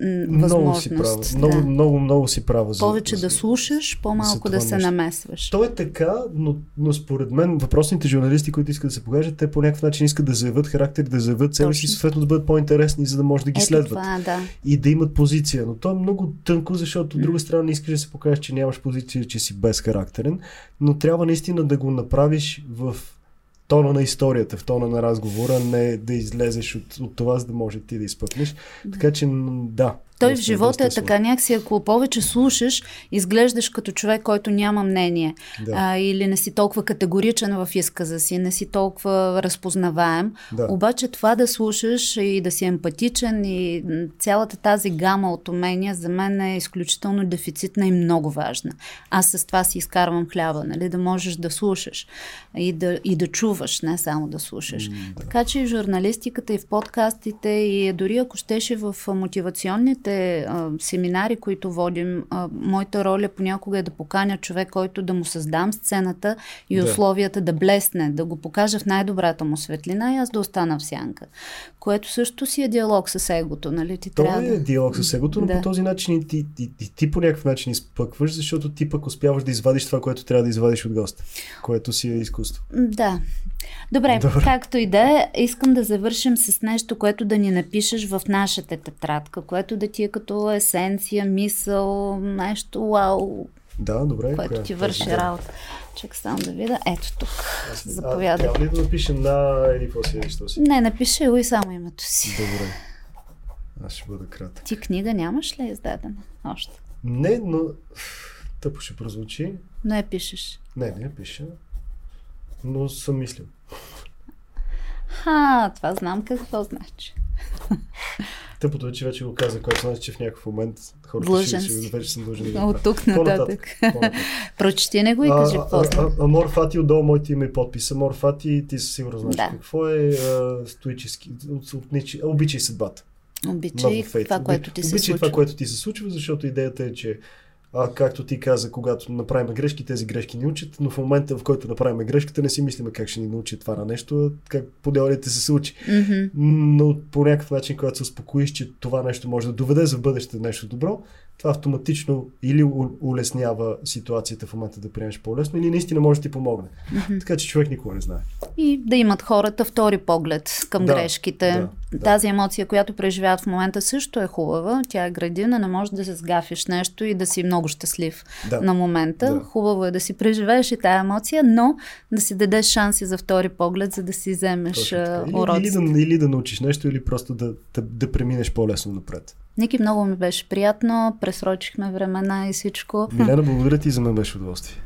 м, Много си права. възможност. Много, да. много, много си права. Повече за- да слушаш, по-малко да се нещо. намесваш. То е така, но, но според мен въпросните журналисти, които искат да се покажат, те по някакъв начин искат да заявят характер, да заявят себе си, съответно да бъдат по-интересни, за да може да ги Ето следват. това, да. И да имат позиция. Но то е много тънко, защото от друга страна не искаш да се покажеш, че нямаш позиция, че си безхарактерен, но трябва наистина да го направиш в тона на историята, в тона на разговора, не да излезеш от, от това, за да може ти да изпъкнеш. Така че, да. Той в доста- живота е така, някакси ако повече слушаш, изглеждаш като човек, който няма мнение. Да. А, или не си толкова категоричен в изказа си, не си толкова разпознаваем. Да. Обаче това да слушаш и да си емпатичен и м, цялата тази гама от умения за мен е изключително дефицитна и много важна. Аз с това си изкарвам хляба, нали? да можеш да слушаш и да, и да чуваш, не само да слушаш. Така че и в журналистиката, и в подкастите, и дори ако щеше в а, мотивационните а, семинари, които водим, а, моята роля понякога е да поканя човек, който да му създам сцената и Да. условията да блесне, да го покажа в най-добрата му светлина и аз да остана в сянка. Което също си е диалог с егото, нали? Ти То трябва е да... диалог с егото, но Да. по този начин и ти, и, и ти по някакъв начин изпъкваш, защото ти пък успяваш да извадиш това, което трябва да извадиш от госта, което си е изкуство. Да. Добре, Добре. както и да е, искам да завършим с нещо, което да ни напишеш в нашата тетрадка, което да ти е като есенция, мисъл, нещо вау, Да, добре. което коя ти върши Да. работа. Чак само да видя. Ето тук. Аз- а, Заповядай. Трябва ли да напиша на или какво си нещо си? Не, напиши го и само името си. Добре. Аз ще бъда кратък. Ти книга нямаш ли издадена? Още. Не, но тъпо ще прозвучи. Но я пишеш. Не, не я пиша. Но съм мислил. Ха, това знам какво значи. Тъпото е, че вече го каза, което значи, че в някакъв момент хората Длъжен ще, си. ще, вече съм да го От тук нататък. Прочети не го и кажи какво Амор Фати отдолу моите име и подпис. Амор Фати, ти със сигурно знаеш Да. какво е а, стоически. От, от, Ниче- обичай съдбата. Обичай това, което ти се обичай случва. това, което ти се случва, защото идеята е, че а, както ти каза, когато направим грешки, тези грешки ни учат, но в момента, в който направим грешката, не си мислиме как ще ни научи това на нещо, как по делите се случи. Mm-hmm. Но по някакъв начин, когато се успокоиш, че това нещо може да доведе за бъдеще нещо добро, това автоматично или улеснява ситуацията в момента да приемеш по-лесно, или наистина може да ти помогне. Mm-hmm. Така че човек никога не знае. И да имат хората втори поглед към да, грешките. Да, Тази емоция, която преживяват в момента също е хубава. Тя е градивна, не може да се сгафиш нещо и да си много щастлив да. на момента. Да. Хубаво е да си преживееш и тая емоция, но да си дадеш шанси за втори поглед, за да си вземеш уроците. Или, или, да, или да научиш нещо, или просто да, да, да преминеш по-лесно напред. Ники, много ми беше приятно, пресрочихме времена и всичко. Милена, благодаря ти, за мен беше удоволствие.